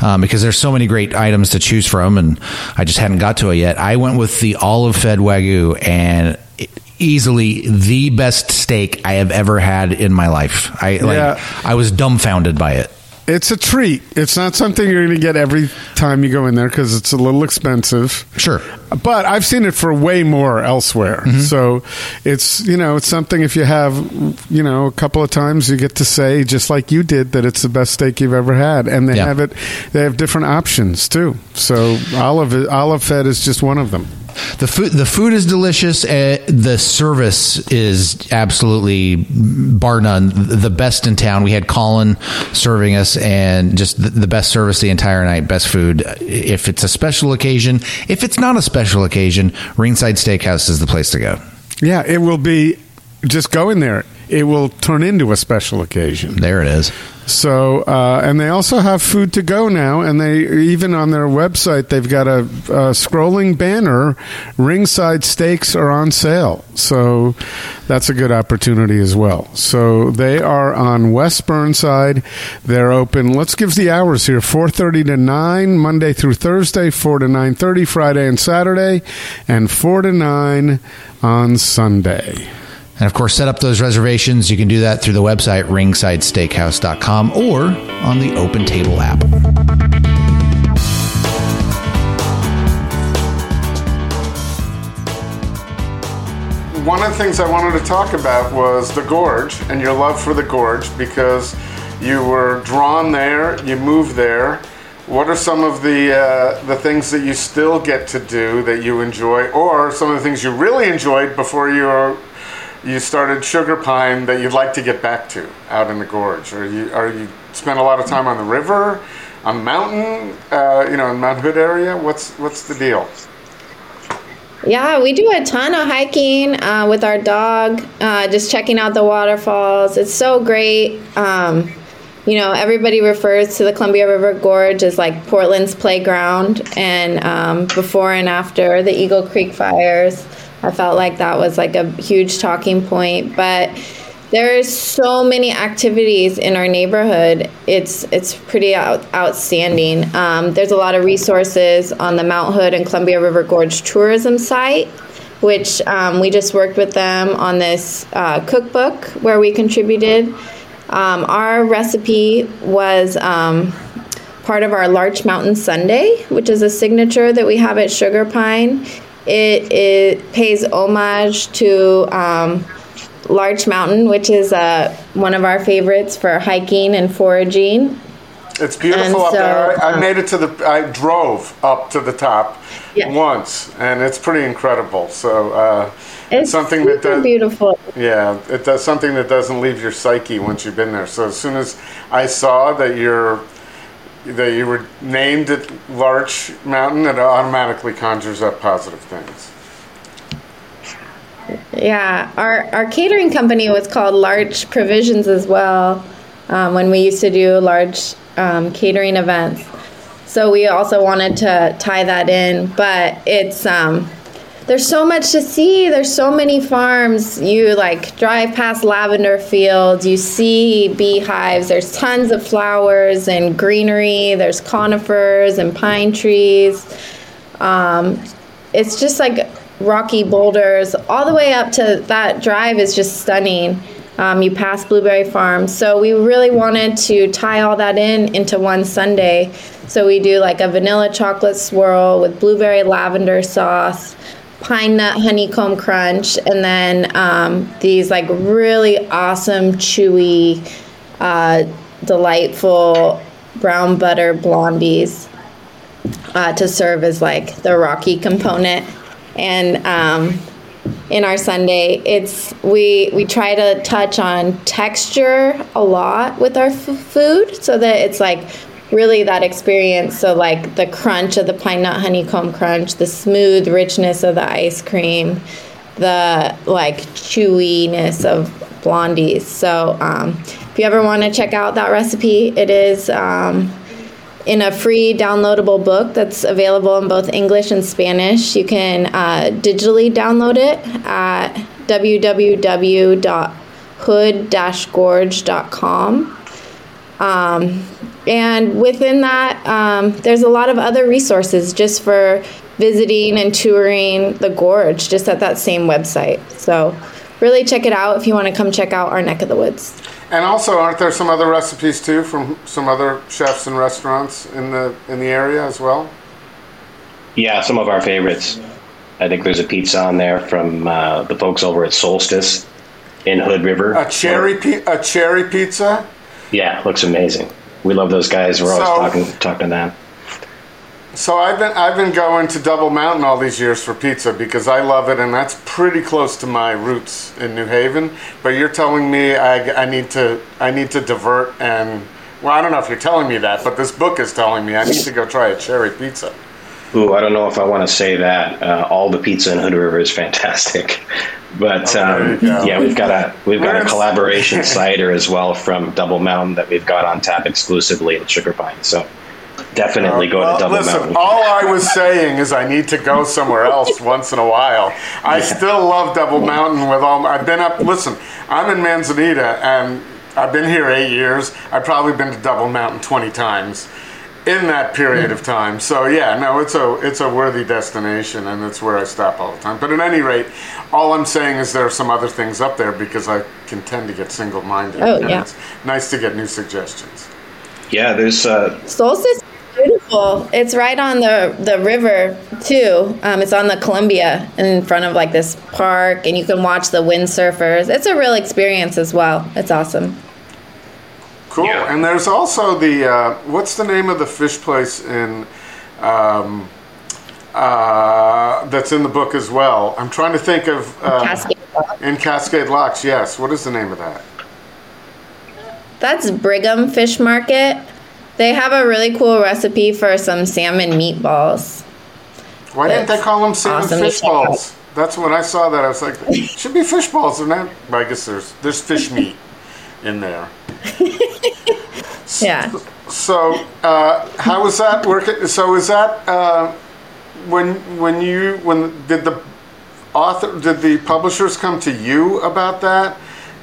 um, because there's so many great items to choose from, and I just hadn't got to it yet. I went with the olive fed Wagyu, and it, easily the best steak I have ever had in my life. I like, I was dumbfounded by it. It's a treat. It's not something you're going to get every time you go in there because it's a little expensive. Sure. But I've seen it for way more elsewhere. Mm-hmm. So it's, you know, it's something if you have, you know, a couple of times you get to say, just like you did, that it's the best steak you've ever had. And they Yeah. have it, they have different options too. So olive, olive fed is just one of them. The food, the food is delicious. Uh, the service is absolutely bar none the best in town. We had Colin serving us, and just the, the best service the entire night. Best food. If it's a special occasion, if it's not a special occasion, Ringside Steakhouse is the place to go. Yeah, it will be just go in there. It will turn into a special occasion. There it is. So, uh, and they also have food to go now, and they even on their website they've got a, a scrolling banner. Ringside steaks are on sale, so that's a good opportunity as well. So they are on West Burnside. They're open. Let's give the hours here: four thirty to nine Monday through Thursday, four to nine thirty Friday and Saturday, and four to nine on Sunday. And of course, set up those reservations. You can do that through the website ringsidesteakhouse.com or on the Open Table app. one of the things I wanted to talk about was the gorge and your love for the gorge because you were drawn there, you moved there. What are some of the uh, the things that you still get to do that you enjoy, or some of the things you really enjoyed before you you started Sugarpine that you'd like to get back to out in the gorge? Or you are you spend a lot of time on the river? a mountain, uh, you know, in Mount Hood area. What's what's the deal? Yeah, we do a ton of hiking uh, with our dog, uh, just checking out the waterfalls. It's so great. Um, you know, everybody refers to the Columbia River Gorge as like Portland's playground. And um, before and after the Eagle Creek fires, I felt like that was like a huge talking point. But there's so many activities in our neighborhood. It's it's pretty out, outstanding. Um, there's a lot of resources on the Mount Hood and Columbia River Gorge tourism site, which um, we just worked with them on this uh, cookbook where we contributed. Um, our recipe was um, part of our Larch Mountain sundae, which is a signature that we have at Sugarpine. It, it pays homage to um, Larch Mountain, which is uh, one of our favorites for hiking and foraging. It's beautiful And up so, there. I, I um, made it to the. I drove up to the top Yeah. once, and it's pretty incredible. So uh, It's something that does. beautiful. Yeah, it does something that doesn't leave your psyche once you've been there. So as soon as I saw that you're that you were named at Larch Mountain, it automatically conjures up positive things. Yeah, our our catering company was called Larch Provisions as well. Um, when we used to do large um, catering events, so we also wanted to tie that in. But it's um, there's so much to see. There's so many farms. You like drive past lavender fields. You see beehives. There's tons of flowers and greenery. There's conifers and pine trees. Um, it's just like rocky boulders all the way up to that drive is just stunning. Um, you pass Blueberry Farm. So we really wanted to tie all that in into one sundae. So we do like a vanilla chocolate swirl with blueberry lavender sauce, pine nut honeycomb crunch, and then um, these like really awesome, chewy, uh, delightful brown butter blondies uh, to serve as like the rocky component. And um, in our sundae, it's we we try to touch on texture a lot with our f- food, so that it's like really that experience. So like the crunch of the pine nut honeycomb crunch, the smooth richness of the ice cream, the like chewiness of blondies. So um, if you ever want to check out that recipe, it is. Um, in a free downloadable book that's available in both English and Spanish. You can uh, digitally download it at www.hood-gorge.com. Um, and within that, um, there's a lot of other resources just for visiting and touring the gorge, just at that same website. So, really check it out if you want to come check out our neck of the woods. And also, aren't there some other recipes too from some other chefs and restaurants in the in the area as well? Yeah, some of our favorites. I think there's a pizza on there from uh, the folks over at Solstice in Hood River. A cherry pi- a cherry pizza. Yeah, looks amazing. We love those guys. We're always So- talking talking to them. So I've been I've been going to Double Mountain all these years for pizza because I love it and that's pretty close to my roots in New Haven. But you're telling me I, I need to I need to divert and well I don't know if you're telling me that, but this book is telling me I need to go try a cherry pizza. Ooh, I don't know if I want to say that. Uh, all the pizza in Hood River is fantastic, but Oh, um, yeah, we've got a we've got a collaboration cider as well from Double Mountain that we've got on tap exclusively at Sugarpine. So definitely go Well, to Double listen, Mountain. all I was saying is I need to go somewhere else once in a while. I still love Double Mountain with all. My, I've been up. Listen, I'm in Manzanita and I've been here eight years. I've probably been to Double Mountain twenty times in that period of time. So yeah, no, it's a it's a worthy destination, and it's where I stop all the time. But at any rate, all I'm saying is there are some other things up there because I can tend to get single-minded. Oh, and yeah. It's nice to get new suggestions. Yeah, there's uh, Solstice is beautiful. It's right on the the river too. Um, it's on the Columbia in front of like this park, and you can watch the windsurfers. It's a real experience as well. It's awesome. Cool. Yeah. And there's also the uh, what's the name of the fish place in um, uh, that's in the book as well. I'm trying to think of uh, Cascade Rock. in Cascade Locks. Yes. What is the name of that? That's Brigham Fish Market. They have a really cool recipe for some salmon meatballs. Why didn't they call them salmon awesome fish balls? That's when I saw that. I was like, should be fish balls. They're not. I guess there's there's fish meat in there. Yeah. So, uh, how was that working? So, is that uh, when when you when did the author did the publishers come to you about that?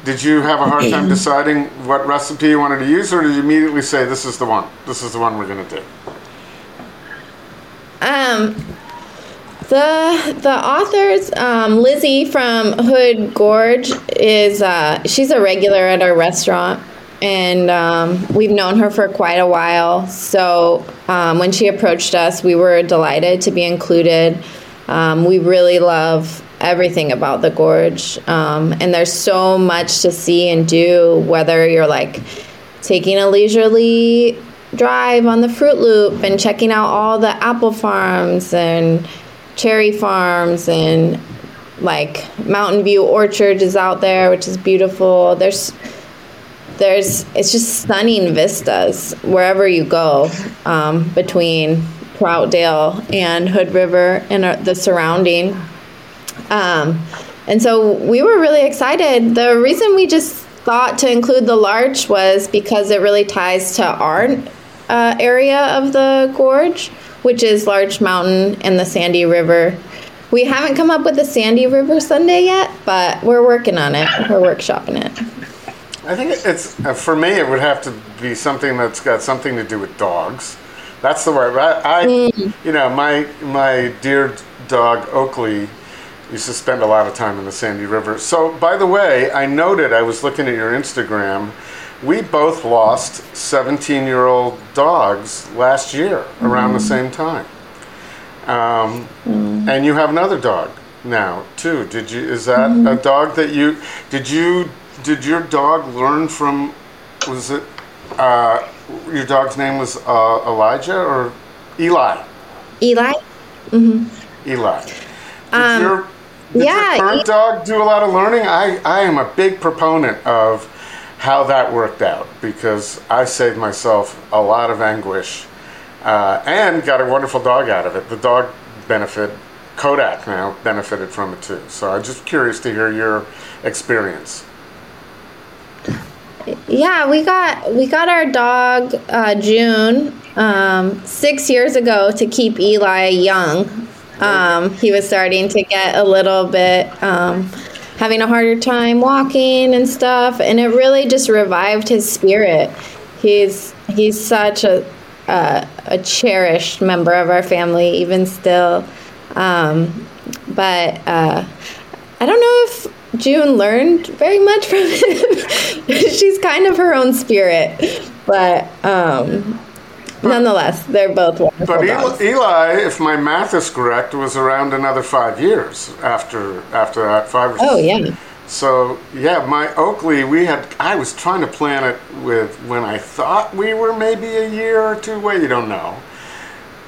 Did you have a hard time deciding what recipe you wanted to use, or did you immediately say this is the one? This is the one we're going to do. Um, the the authors, um, Lizzie from Hood Gorge is uh, she's a regular at our restaurant, and um, we've known her for quite a while. So um, when she approached us, we were delighted to be included. Um, we really love everything about the gorge, um, and there's so much to see and do. Whether you're like taking a leisurely drive on the Fruit Loop and checking out all the apple farms and cherry farms and like Mountain View Orchard is out there, which is beautiful. There's there's it's just stunning vistas wherever you go um, between Troutdale and Hood River and uh, the surrounding. Um, and so we were really excited. The reason we just thought to include the larch was because it really ties to our uh, area of the gorge, which is Larch Mountain and the Sandy River. We haven't come up with a Sandy River sundae yet, but we're working on it. We're workshopping it. I think it's uh, for me. It would have to be something that's got something to do with dogs. That's the word. I, I you know, my my dear dog Oakley used to spend a lot of time in the Sandy River. So, by the way, I noted I was looking at your Instagram. We both lost 17-year-old dogs last year around the same time. Um, And you have another dog now too. Did you? Is that a dog that you? Did you? Did your dog learn from? Was it? Uh, your dog's name was uh, Elijah or Eli? Eli? Eli. Did your, did yeah, your E- dog do a lot of learning? I, I am a big proponent of how that worked out because I saved myself a lot of anguish uh, and got a wonderful dog out of it. The dog benefit, Kodak now benefited from it too. So I'm just curious to hear your experience. Yeah, we got we got our dog uh, June um, six years ago to keep Eli young. Um, he was starting to get a little bit um, having a harder time walking and stuff, and it really just revived his spirit. He's he's such a a, a cherished member of our family, even still. Um, but uh, I don't know if June learned very much from him. She's kind of her own spirit, but um, nonetheless, they're both wonderful But dogs. Eli, if my math is correct, was around another five years after after that five. Or Oh six. yeah, So yeah, my Oakley, we had. I was trying to plan it with when I thought we were maybe a year or two away. You don't know,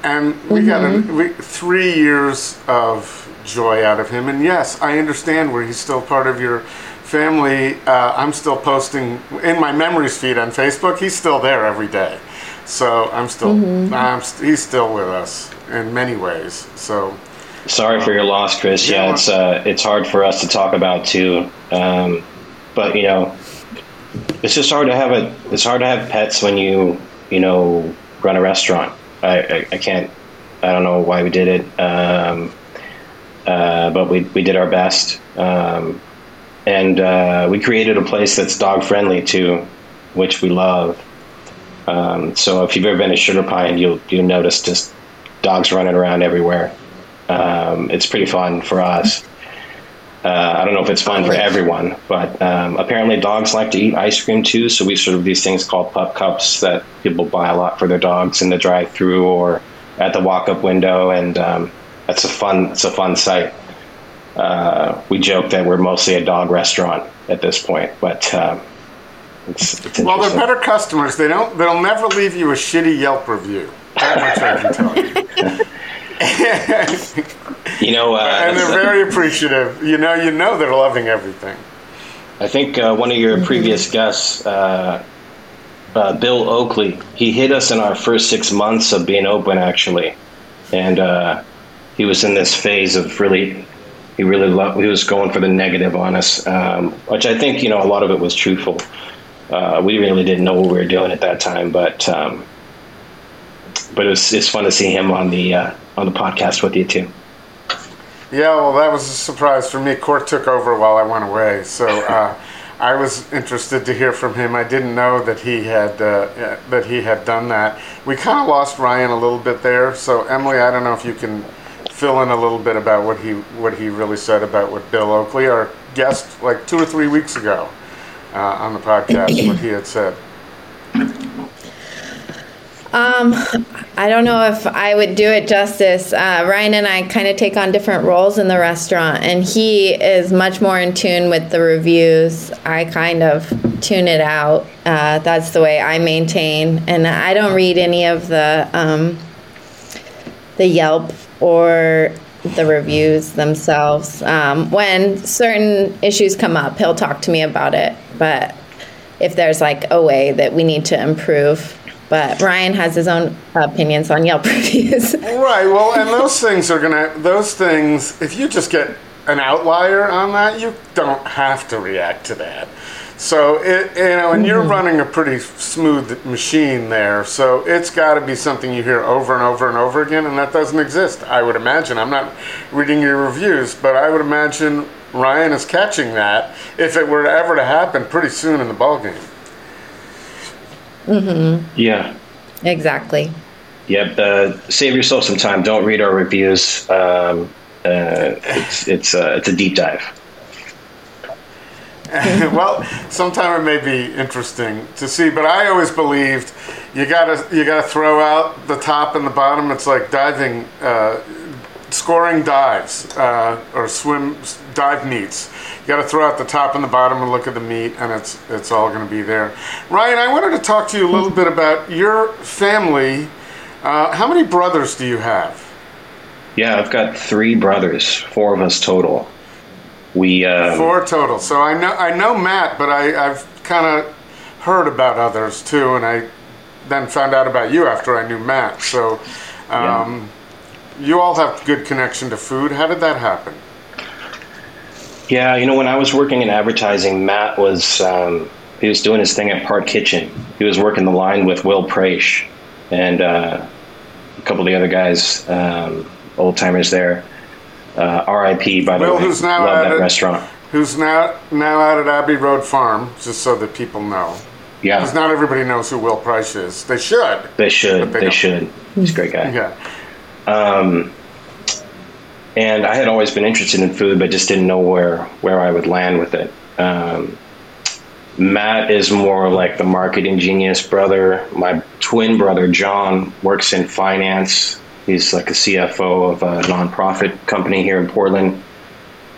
and we got a, we, three years of joy out of him. And yes, I understand where he's still part of your family. Uh, I'm still posting in my memories feed on Facebook. He's still there every day, so I'm still. I'm, st- he's still with us in many ways. So. Sorry for your loss, Chris. Yeah, Yeah. it's uh, it's hard for us to talk about too. Um, but you know, it's just hard to have a it's hard to have pets when you you know run a restaurant. I I, I can't. I don't know why we did it, um, uh, but we we did our best, um, and uh, we created a place that's dog friendly too, which we love. Um, so if you've ever been to Sugarpine, you'll you'll notice just dogs running around everywhere. Um, it's pretty fun for us. Uh, I don't know if it's fun for everyone, but um, apparently dogs like to eat ice cream too. So we sort of these things called pup cups that people buy a lot for their dogs in the drive-through or at the walk-up window, and um, that's a fun. It's a fun sight. Uh, we joke that we're mostly a dog restaurant at this point, but um, it's, it's Well, they're better customers. They don't. They'll never leave you a shitty Yelp review. That much I can tell you. You know, uh, And they're very appreciative. You know, you know they're loving everything. I think uh, one of your previous guests uh, uh, Bill Oakley. He hit us in our first six months of being open, actually, and uh, he was in this phase of really, he really loved, he was going for the negative on us, um, which I think you know a lot of it was truthful. Uh, we really didn't know what we were doing at that time, but um, but it was it's fun to see him on the uh, on the podcast with you too. Yeah, well, that was a surprise for me. Court took over while I went away, so uh, I was interested to hear from him. I didn't know that he had uh, that he had done that. We kind of lost Ryan a little bit there. So Emily, I don't know if you can fill in a little bit about what he what he really said about what Bill Oakley, our guest, like two or three weeks ago uh, on the podcast, what he had said. Um, I don't know if I would do it justice. Uh, Ryan and I kind of take on different roles in the restaurant, and he is much more in tune with the reviews. I kind of tune it out. Uh, that's the way I maintain, and I don't read any of the um, the Yelp or the reviews themselves. Um, when certain issues come up, he'll talk to me about it. But if there's like a way that we need to improve, but Ryan has his own opinions on Yelp reviews. Right. Well, and those things are gonna. Those things. If you just get an outlier on that, you don't have to react to that. So it, you know, and you're running a pretty smooth machine there. So it's got to be something you hear over and over and over again, and that doesn't exist. I would imagine. I'm not reading your reviews, but I would imagine Ryan is catching that if it were ever to happen pretty soon in the ballgame. Yeah. exactly. Yep. Uh, save yourself some time. Don't read our reviews. Um, uh, it's it's uh, it's a deep dive. well, sometime it may be interesting to see, but I always believed you gotta you gotta throw out the top and the bottom. It's like diving, uh, scoring dives uh, or swim dive meets. You got to throw out the top and the bottom and look at the meat, and it's it's all going to be there. Ryan, I wanted to talk to you a little bit about your family. Uh, how many brothers do you have? Yeah, I've got three brothers, four of us total. We um, Four total. So I know I know Matt, but I, I've kind of heard about others too, and I then found out about you after I knew Matt. So um, you all have good connection to food. How did that happen? Yeah, you know, when I was working in advertising, Matt was um, he was doing his thing at Park Kitchen. He was working the line with Will Preisch and uh, a couple of the other guys, um, old timers there. Uh, R.I.P. By the Will, way, who's now love at that restaurant. Who's now now out at Abbey Road Farm, just so that people know. Yeah, Because not everybody knows who Will Preisch is. They should. they should. they They, should. He's a great guy. Yeah. Um, and I had always been interested in food, but just didn't know where where I would land with it. Um, Matt is more like the marketing genius brother. My twin brother John works in finance. He's like a CFO of a nonprofit company here in Portland.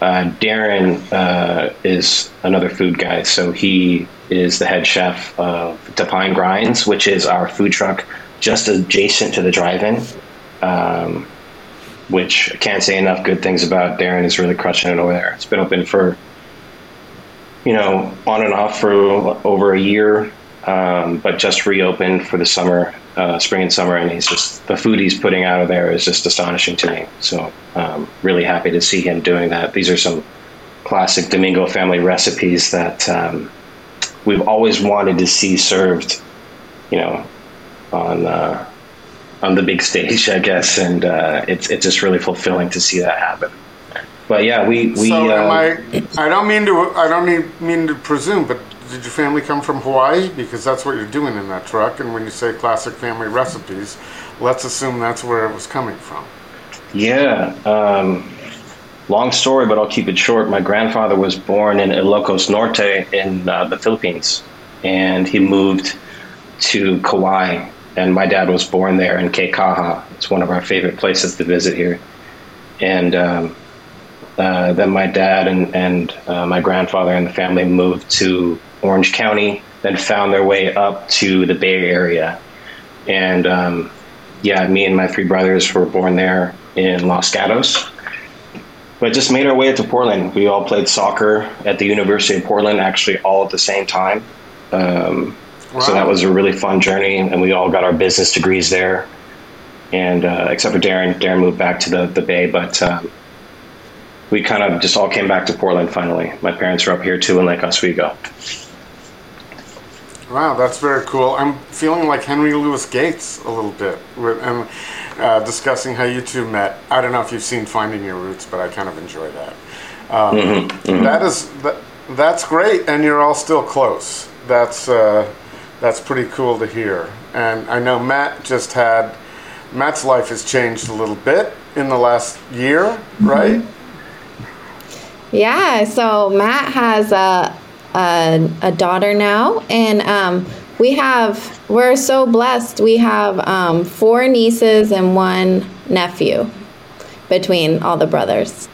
Uh, Darren uh, is another food guy, so he is the head chef of Tapine Grinds, which is our food truck just adjacent to the drive-in. Um, which I can't say enough good things about. Darren is really crushing it over there. It's been open for, you know, on and off for over a year, um, but just reopened for the summer, uh, spring and summer. And he's just, the food he's putting out of there is just astonishing to me. So, um, really happy to see him doing that. These are some classic Domingo family recipes that um, we've always wanted to see served, you know, on, uh, on the big stage, I guess, and uh, it's it's just really fulfilling to see that happen. But yeah, we we so am uh, I? I don't mean to. I don't need, mean to presume, but did your family come from Hawaii? Because that's what you're doing in that truck. And when you say classic family recipes, let's assume that's where it was coming from. yeah. Um, long story, but I'll keep it short. My grandfather was born in Ilocos Norte in uh, the Philippines, and he moved to Kauai. And my dad was born there in Kekaha. It's one of our favorite places to visit here. And um, uh, then my dad and, and uh, my grandfather and the family moved to Orange County, then found their way up to the Bay Area. And um, yeah, me and my three brothers were born there in Los Gatos. But just made our way to Portland. We all played soccer at the University of Portland, actually, all at the same time. Um, So that was a really fun journey, and we all got our business degrees there. And uh, except for Darren, Darren moved back to the, the Bay, but um, we kind of just all came back to Portland finally. My parents are up here too in Lake Oswego. Wow, that's very cool. I'm feeling like Henry Louis Gates a little bit, with, and uh, discussing how you two met. I don't know if you've seen Finding Your Roots, but I kind of enjoy that. Um, Mm-hmm, that is that, that's great, and you're all still close. That's uh, that's pretty cool to hear. And I know Matt just had Matt's life has changed a little bit in the last year, right? Yeah, so Matt has a a, a daughter now, and um, we have we're so blessed. We have um, four nieces and one nephew between all the brothers.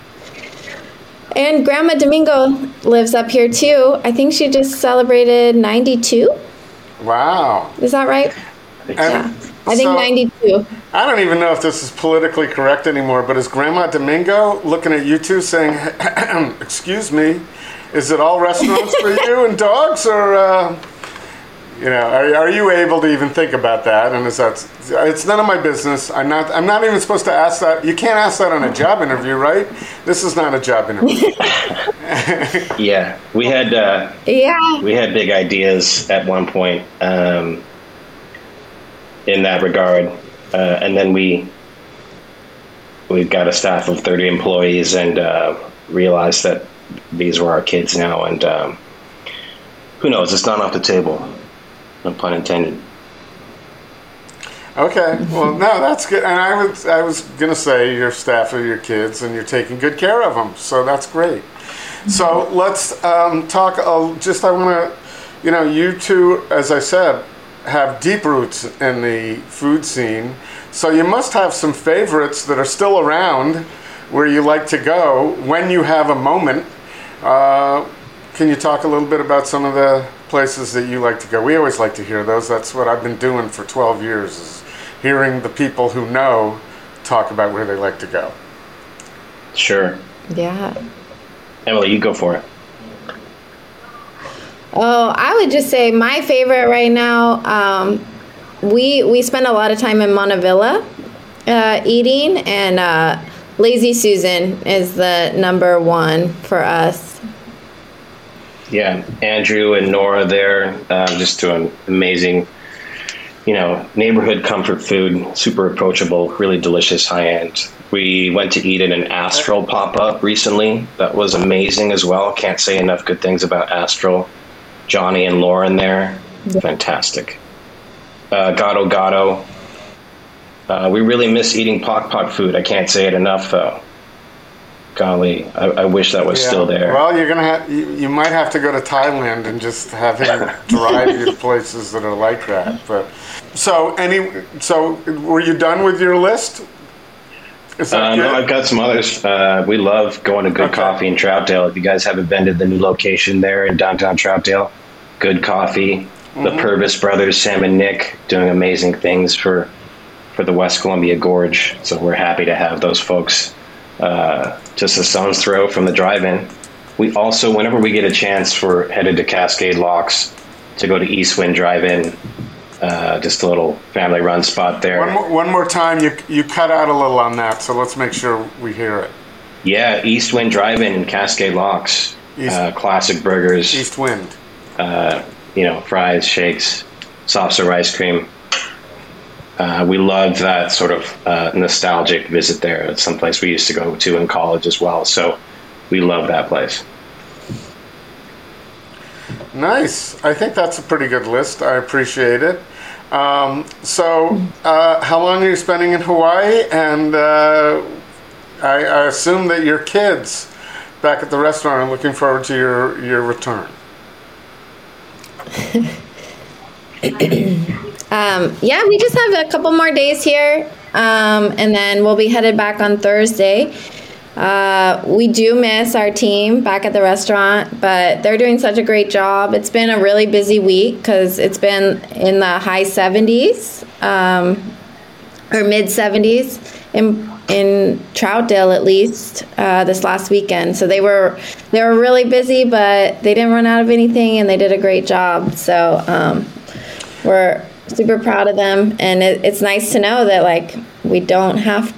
And Grandma Domingo lives up here too. I think she just celebrated 92. Wow. Is that right? I yeah. I think 90, I don't even know if this is politically correct anymore, but is Grandma Domingo looking at you two saying, "Excuse me, is it all restaurants for you and dogs, or uh, you know, are, are you able to even think about that?" And is that it's none of my business. I'm not. I'm not even supposed to ask that. You can't ask that on a job interview, right? This is not a job interview. yeah, we had. Uh, yeah. We had big ideas at one point. Um, in that regard uh, and then we we've got a staff of thirty employees and uh, realized that these were our kids now, and um, who knows? It's not off the table. No pun intended. Okay, well, no, that's good. And I was, I was gonna say your staff are your kids, and you're taking good care of them, so that's great. So let's um, talk. Just I want to, you know, you two, as I said, have deep roots in the food scene, so you must have some favorites that are still around, where you like to go when you have a moment. Uh, can you talk a little bit about some of the places that you like to go? We always like to hear those. That's what I've been doing for 12 years, is hearing the people who know talk about where they like to go. Sure, Yeah. Emily, you go for it. Oh, I would just say my favorite right now. Um, we we spend a lot of time in Montavilla uh, eating, and uh, Lazy Susan is the number one for us. Yeah, Andrew and Nora there, uh, just doing amazing, you know, neighborhood comfort food, super approachable, really delicious, high end. We went to eat at an Astral pop up recently. That was amazing as well. Can't say enough good things about Astral. Johnny and Lauren there, fantastic. Uh, Gado Gado. Uh, we really miss eating Pok Pok food. I can't say it enough though. Golly, I, I wish that was still there. Well, you're gonna have you, you might have to go to Thailand and just have him drive you to places that are like that. But so any so were you done with your list? Uh, no, I've got some others. Uh, we love going to Good Okay. Coffee in Troutdale. If you guys haven't been to the new location there in downtown Troutdale, Good Coffee. The Mm-hmm. Purvis brothers, Sam and Nick, doing amazing things for for the West Columbia Gorge. So we're happy to have those folks uh, just a stone's throw from the drive-in. We also, whenever we get a chance, we're headed to Cascade Locks to go to East Wind Drive-In. Uh, just a little family-run spot there. one, more, one more time, you you cut out a little on that, so let's make sure we hear it. Yeah, East Wind Drive-In in Cascade Locks. East- uh, classic burgers. East wind. Uh, you know, fries, shakes, soft serve ice cream. Uh, we love that sort of uh, nostalgic visit there. It's someplace we used to go to in college as well. So we love that place. Nice. I think that's a pretty good list. I appreciate it. Um, so, uh, how long are you spending in Hawaii? And uh, I, I assume that your kids back at the restaurant are looking forward to your, your return. Um, yeah, we just have a couple more days here, um, and then we'll be headed back on Thursday. Uh, we do miss our team back at the restaurant, but they're doing such a great job. It's been a really busy week because it's been in the high 70s um, or mid 70s in in Troutdale at least uh, this last weekend. So they were they were really busy, but they didn't run out of anything, and they did a great job. So um, we're super proud of them, and it, it's nice to know that like we don't have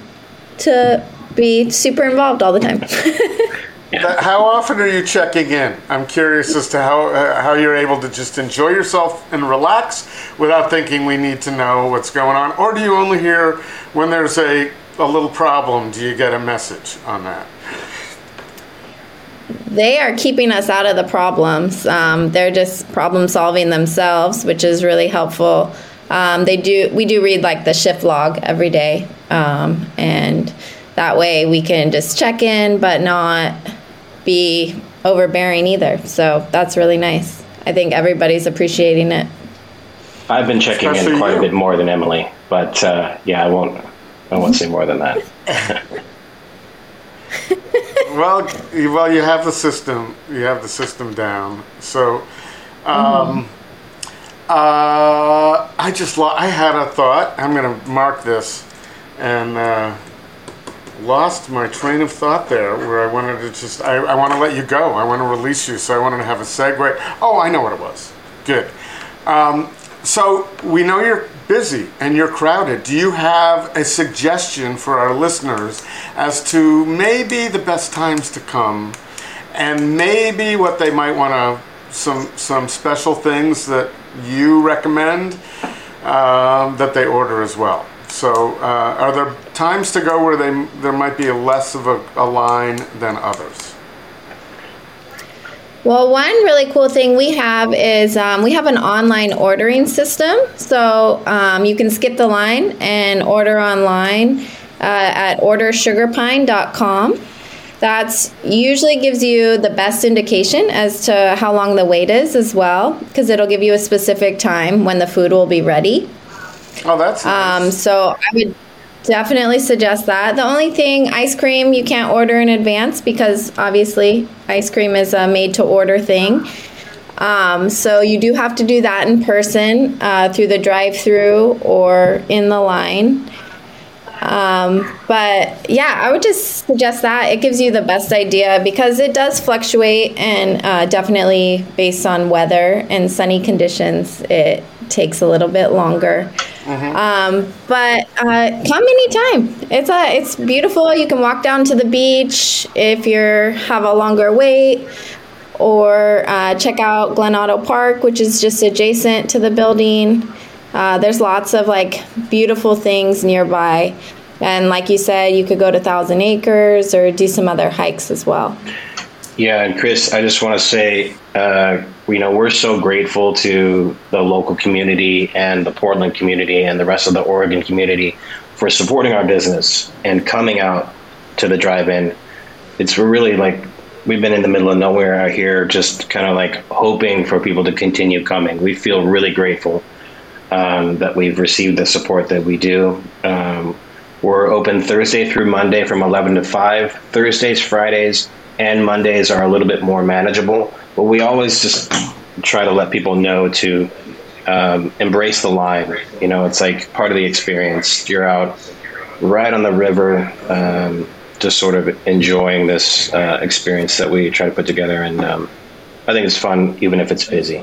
to be super involved all the time. How often are you checking in? I'm curious as to how uh, how you're able to just enjoy yourself and relax without thinking we need to know what's going on, or do you only hear when there's a a little problem? Do you get a message on that? they are keeping us out of the problems. Um, they're just problem solving themselves, which is really helpful. Um, they do. We do read like the shift log every day, um, and that way we can just check in, but not be overbearing either. So that's really nice. I think everybody's appreciating it. I've been checking Especially in quite you. a bit more than Emily, but uh, yeah, I won't. I won't say more than that. Well, you- well, you have the system. You have the system down. So, um, uh, I just lo- I had a thought. I'm going to mark this, and uh, lost my train of thought there. Where I wanted to just I, I want to let you go. I want to release you. So I wanted to have a segue. Oh, I know what it was. Good. Um, so we know you're busy and you're crowded. Do you have a suggestion for our listeners as to maybe the best times to come, and maybe what they might want to some some special things that you recommend um, that they order as well? So, uh, are there times to go where they there might be less of a, a line than others? Well, one really cool thing we have is um, we have an online ordering system. So um, you can skip the line and order online uh, at ordersugarpine.com. That's usually gives you the best indication as to how long the wait is as well, because it'll give you a specific time when the food will be ready. Oh, that's nice. Um, so I would definitely suggest that. The only thing, ice cream, you can't order in advance because obviously ice cream is a made to order thing. Um, so you do have to do that in person uh, through the drive through or in the line. Um, but yeah, I would just suggest that. It gives you the best idea because it does fluctuate and uh, definitely based on weather and sunny conditions, it takes a little bit longer. Um, but uh, come anytime. It's a it's beautiful. You can walk down to the beach if you have a longer wait, or uh, check out Glen Otto Park, which is just adjacent to the building. Uh, there's lots of like beautiful things nearby, and like you said, you could go to Thousand Acres or do some other hikes as well. Yeah, and Chris, I just want to say, uh, you know, we're so grateful to the local community and the Portland community and the rest of the Oregon community for supporting our business and coming out to the drive-in. It's really like we've been in the middle of nowhere out here, just kind of like hoping for people to continue coming. We feel really grateful um, that we've received the support that we do. Um, we're open Thursday through Monday from 11 to 5. Thursdays, Fridays, and Mondays are a little bit more manageable, but we always just try to let people know to um, embrace the line. You know, it's like part of the experience. You're out right on the river, um, just sort of enjoying this uh, experience that we try to put together. And um, I think it's fun, even if it's busy.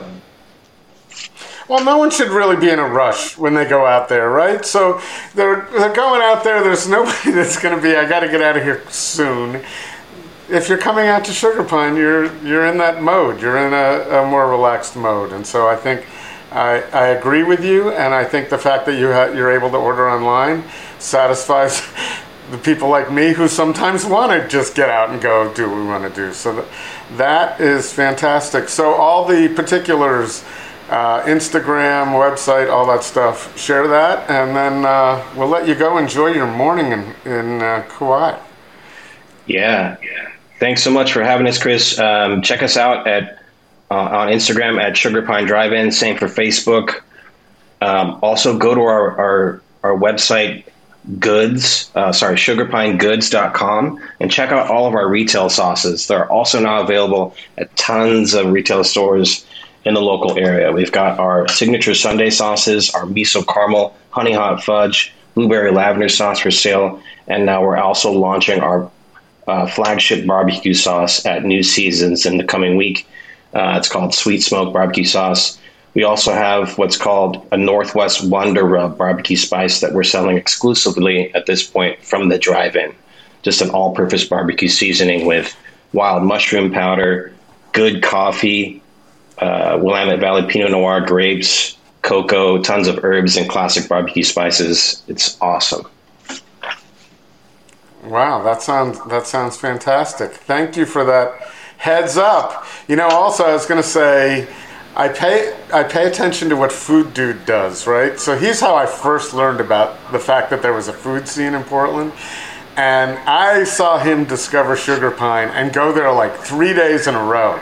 Well, no one should really be in a rush when they go out there, right? So they're they're going out there. There's nobody that's going to be. I got to get out of here soon. If you're coming out to Sugarpine, you're you're in that mode. You're in a, a more relaxed mode, and so I think I, I agree with you. And I think the fact that you ha- you're able to order online satisfies the people like me who sometimes want to just get out and go do what we want to do. So that, that is fantastic. So all the particulars uh, Instagram, website, all that stuff. Share that, and then uh, we'll let you go enjoy your morning in, in uh, Kauai. Yeah. Thanks so much for having us, Chris. Um, check us out at uh, on Instagram at Sugarpine Drive-In. Same for Facebook. Um, also, go to our our, our website goods uh, sorry sugarpinegoods.com and check out all of our retail sauces they're also now available at tons of retail stores in the local area we've got our signature sundae sauces our miso caramel honey hot fudge blueberry lavender sauce for sale and now we're also launching our uh, flagship barbecue sauce at new seasons in the coming week uh, it's called sweet smoke barbecue sauce We also have what's called a Northwest Wonder Rub barbecue spice that we're selling exclusively at this point from the drive in. Just an all purpose barbecue seasoning with wild mushroom powder, good coffee, uh, Willamette Valley Pinot Noir grapes, cocoa, tons of herbs, and classic barbecue spices. It's awesome. Wow, that sounds that sounds fantastic. Thank you for that heads up. You know, also I was going to say I pay I pay attention to what Food Dude does, right? So he's how I first learned about the fact that there was a food scene in Portland. And I saw him discover Sugarpine and go there like three days in a row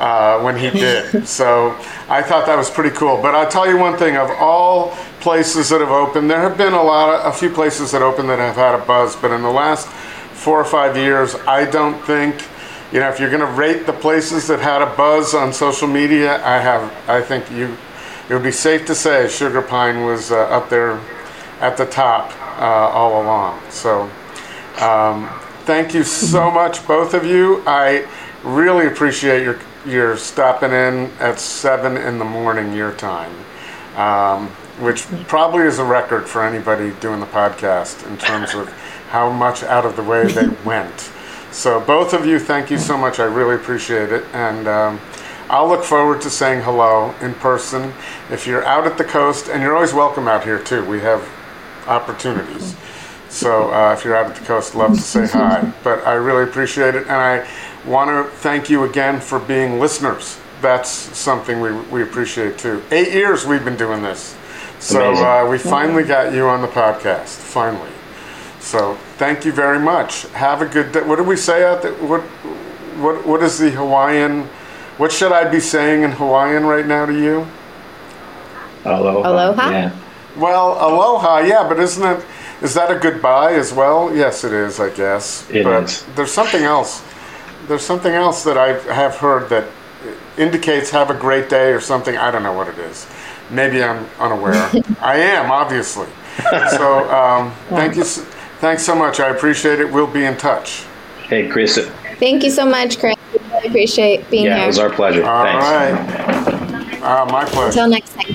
uh, when he did. so I thought that was pretty cool. But I'll tell you one thing: of all places that have opened, there have been a lot, of, a few places that opened that have had a buzz. But in the last four or five years, I don't think. You know, if you're going to rate the places that had a buzz on social media, I have. I think you. It would be safe to say Sugarpine was uh, up there at the top uh, all along. So. Um, thank you so much, both of you. I really appreciate your your stopping in at seven in the morning your time, um, which probably is a record for anybody doing the podcast in terms of how much out of the way they went. So both of you, thank you so much. I really appreciate it, and um, I'll look forward to saying hello in person. If you're out at the coast, and you're always welcome out here too. We have opportunities. So uh, if you're out at the coast, love to say hi. But I really appreciate it, and I want to thank you again for being listeners. That's something we, we appreciate too. Eight years we've been doing this. So uh, we finally got you on the podcast. Finally. So thank you very much. Have a good day. What did we say out there? What, what, what is the Hawaiian? What should I be saying in Hawaiian right now to you? Aloha. Aloha? Yeah. Well, aloha, yeah, but isn't it? Is that a goodbye as well? Yes, it is, I guess. It but is. There's something else. There's something else that I have heard that indicates have a great day or something. I don't know what it is. Maybe I'm unaware. I am, obviously. So um, thank you. Thanks so much. I appreciate it. We'll be in touch. Hey, Chris. Thank you so much, Chris. Really appreciate being Yeah, here. it was our pleasure. All Thanks. right. Uh, my pleasure. Until next time.